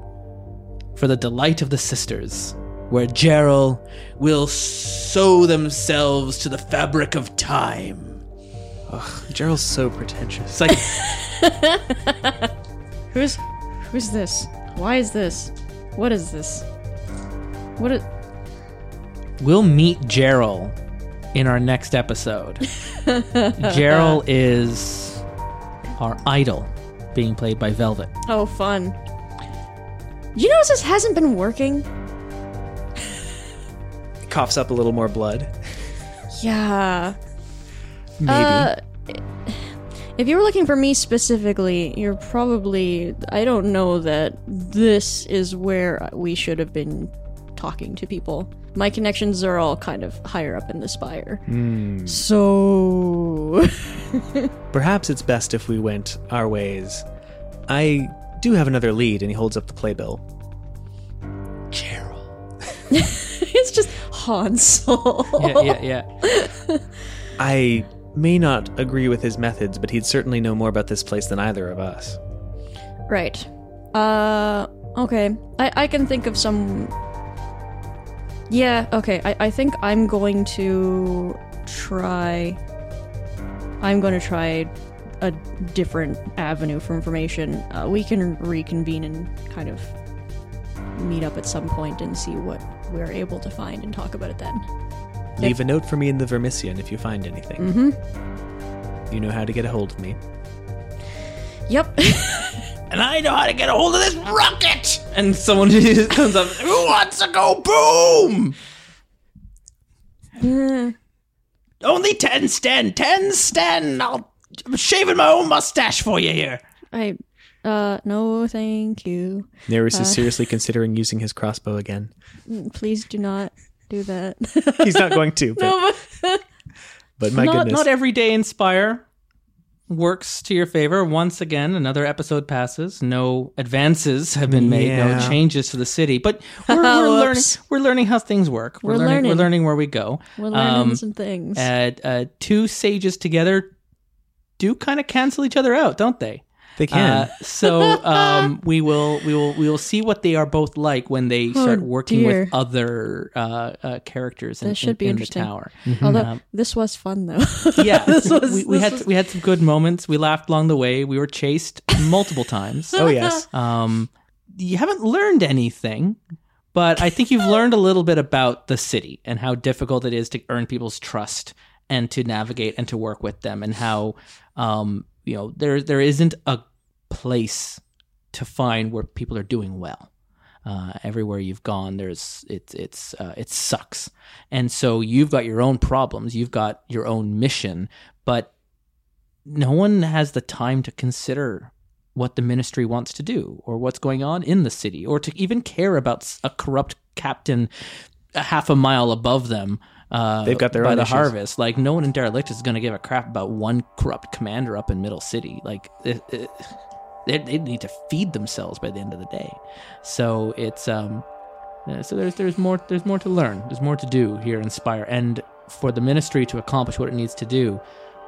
for the delight of the sisters, where Gerald will sew themselves to the fabric of time. Ugh, Gerald's so pretentious. It's like Who's who's this? Why is this? What is this? What is we'll meet Gerald in our next episode. Gerald is our idol, being played by Velvet. Oh fun. You notice this hasn't been working? Coughs up a little more blood. Yeah. Maybe. Uh, if you were looking for me specifically, you're probably. I don't know that this is where we should have been talking to people. My connections are all kind of higher up in the spire. So. Perhaps it's best if we went our ways. I do have another lead, and he holds up the playbill. Gerald. it's just Han Solo. Yeah, yeah, yeah. I may not agree with his methods, but he'd certainly know more about this place than either of us. Right. Uh. Okay. I I can think of some. Yeah. Okay. I I think I'm going to try. I'm going to try a different avenue for information. Uh, we can reconvene and kind of meet up at some point and see what we're able to find and talk about it then. Leave a note for me in the Vermissian if you find anything. Mm-hmm. You know how to get a hold of me. Yep. and I know how to get a hold of this rocket. And someone comes up. Who wants to go boom? Only 10 sten, 10 sten. I'll, I'm shaving my own mustache for you here. I, uh, no, thank you. Nereus is seriously considering using his crossbow again. Please do not do that. He's not going to, but, but my not, goodness. not every day Inspire works to your favor. Once again, another episode passes. No advances have been made. No changes to the city. But we're, we're learning. We're learning how things work. We're, We're learning, We're learning. learning where we go. We're learning Um, some things. Uh, uh, two sages together do kind of cancel each other out, don't they? They can. Uh, so um, we will we will we will see what they are both like when they start working dear. with other uh, uh, characters in, That should in- be in interesting. the tower. Although um, this was fun though. Yeah, this was. we, we this had was- we had some good moments. We laughed along the way. We were chased multiple times. oh, yes. Um, you haven't learned anything, but I think you've learned a little bit about the city and how difficult it is to earn people's trust and to navigate and to work with them, and how um, you know there there isn't a place to find where people are doing well. Uh, everywhere you've gone, there's it's it's uh, it sucks, and so you've got your own problems. You've got your own mission, but no one has the time to consider what the ministry wants to do or what's going on in the city or to even care about a corrupt captain a half a mile above them uh, They've got their by own the issues. harvest like no one in Derelictus going to give a crap about one corrupt commander up in middle city like it, it, they, they need to feed themselves by the end of the day so it's um so there's there's more there's more to learn there's more to do here in spire and for the ministry to accomplish what it needs to do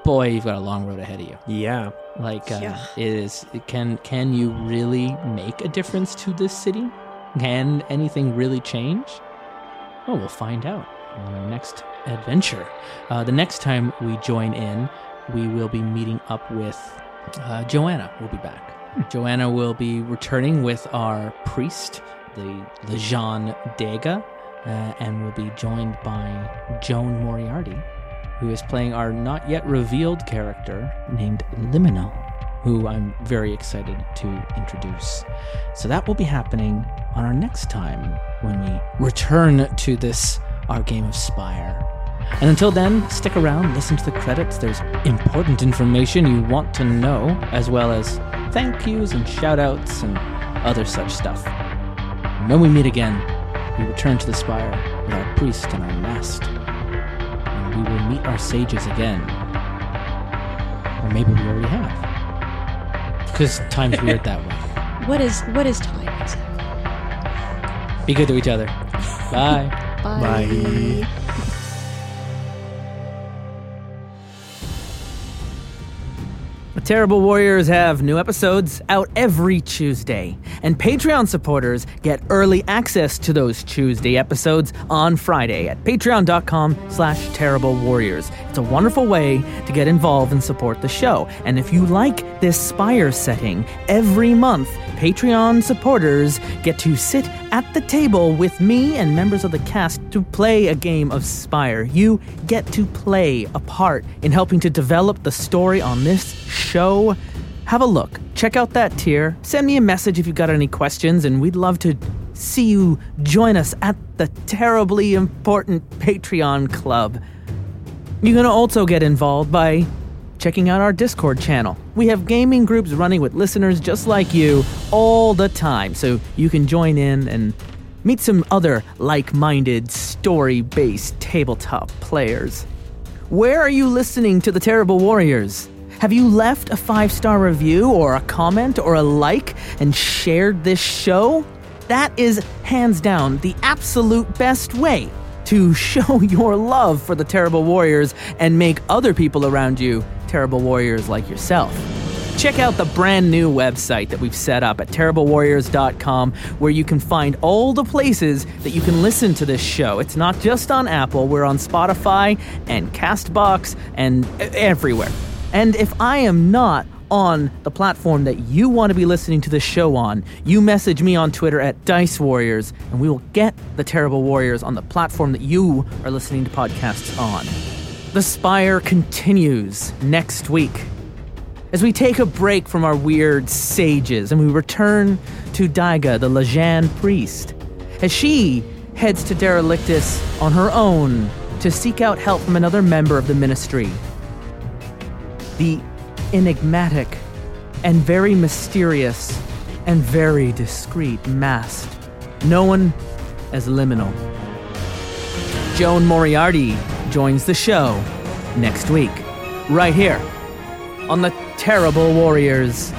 boy you've got a long road ahead of you Yeah. like, uh, Yeah. it is can can you really make a difference to this city? Can anything really change? Well, we'll find out on our next adventure. Uh, the next time we join in, we will be meeting up with uh, Joanna. Will be back. Joanna will be returning with our priest, the Lajhan Dega, uh, and will be joined by Joan Moriarty who is playing our not yet revealed character named Liminal, who I'm very excited to introduce. So that will be happening on our next time when we return to this, our game of Spire. And until then, stick around, listen to the credits. There's important information you want to know, as well as thank yous and shout outs and other such stuff. And when we meet again, we return to the Spire with our priest and our mast and we will meet our sages again. Or maybe we already have. Because time's weird that way. what is what is time exactly? Be good to each other. Bye. Bye. Bye. Terrible Warriors have new episodes out every Tuesday, and Patreon supporters get early access to those Tuesday episodes on Friday at patreon.com slash terrible warriors. It's a wonderful way to get involved and support the show. And if you like this Spire setting, every month Patreon supporters get to sit at the table with me and members of the cast to play a game of Spire. You get to play a part in helping to develop the story on this show. Have a look. Check out that tier. Send me a message if you've got any questions, and we'd love to see you join us at the terribly important Patreon club. You can also get involved by checking out our Discord channel. We have gaming groups running with listeners just like you all the time, so you can join in and meet some other like minded, story based tabletop players. Where are you listening to the Terrible Warriors? Have you left a five star review or a comment or a like and shared this show? That is hands down the absolute best way to show your love for the Terrible Warriors and make other people around you terrible warriors like yourself. Check out the brand new website that we've set up at terriblewarriors.com where you can find all the places that you can listen to this show. It's not just on Apple, we're on Spotify and Castbox and everywhere. And if I am not on the platform that you want to be listening to this show on, you message me on Twitter at Dice Warriors, and we will get the Terrible Warriors on the platform that you are listening to podcasts on. The Spire continues next week as we take a break from our weird sages and we return to Daiga, the Lajhan priest. as she heads to Derelictus on her own to seek out help from another member of the ministry. The enigmatic and very mysterious and very discreet masked, known as Liminal. Joan Moriarty joins the show next week, right here on the Terrible Warriors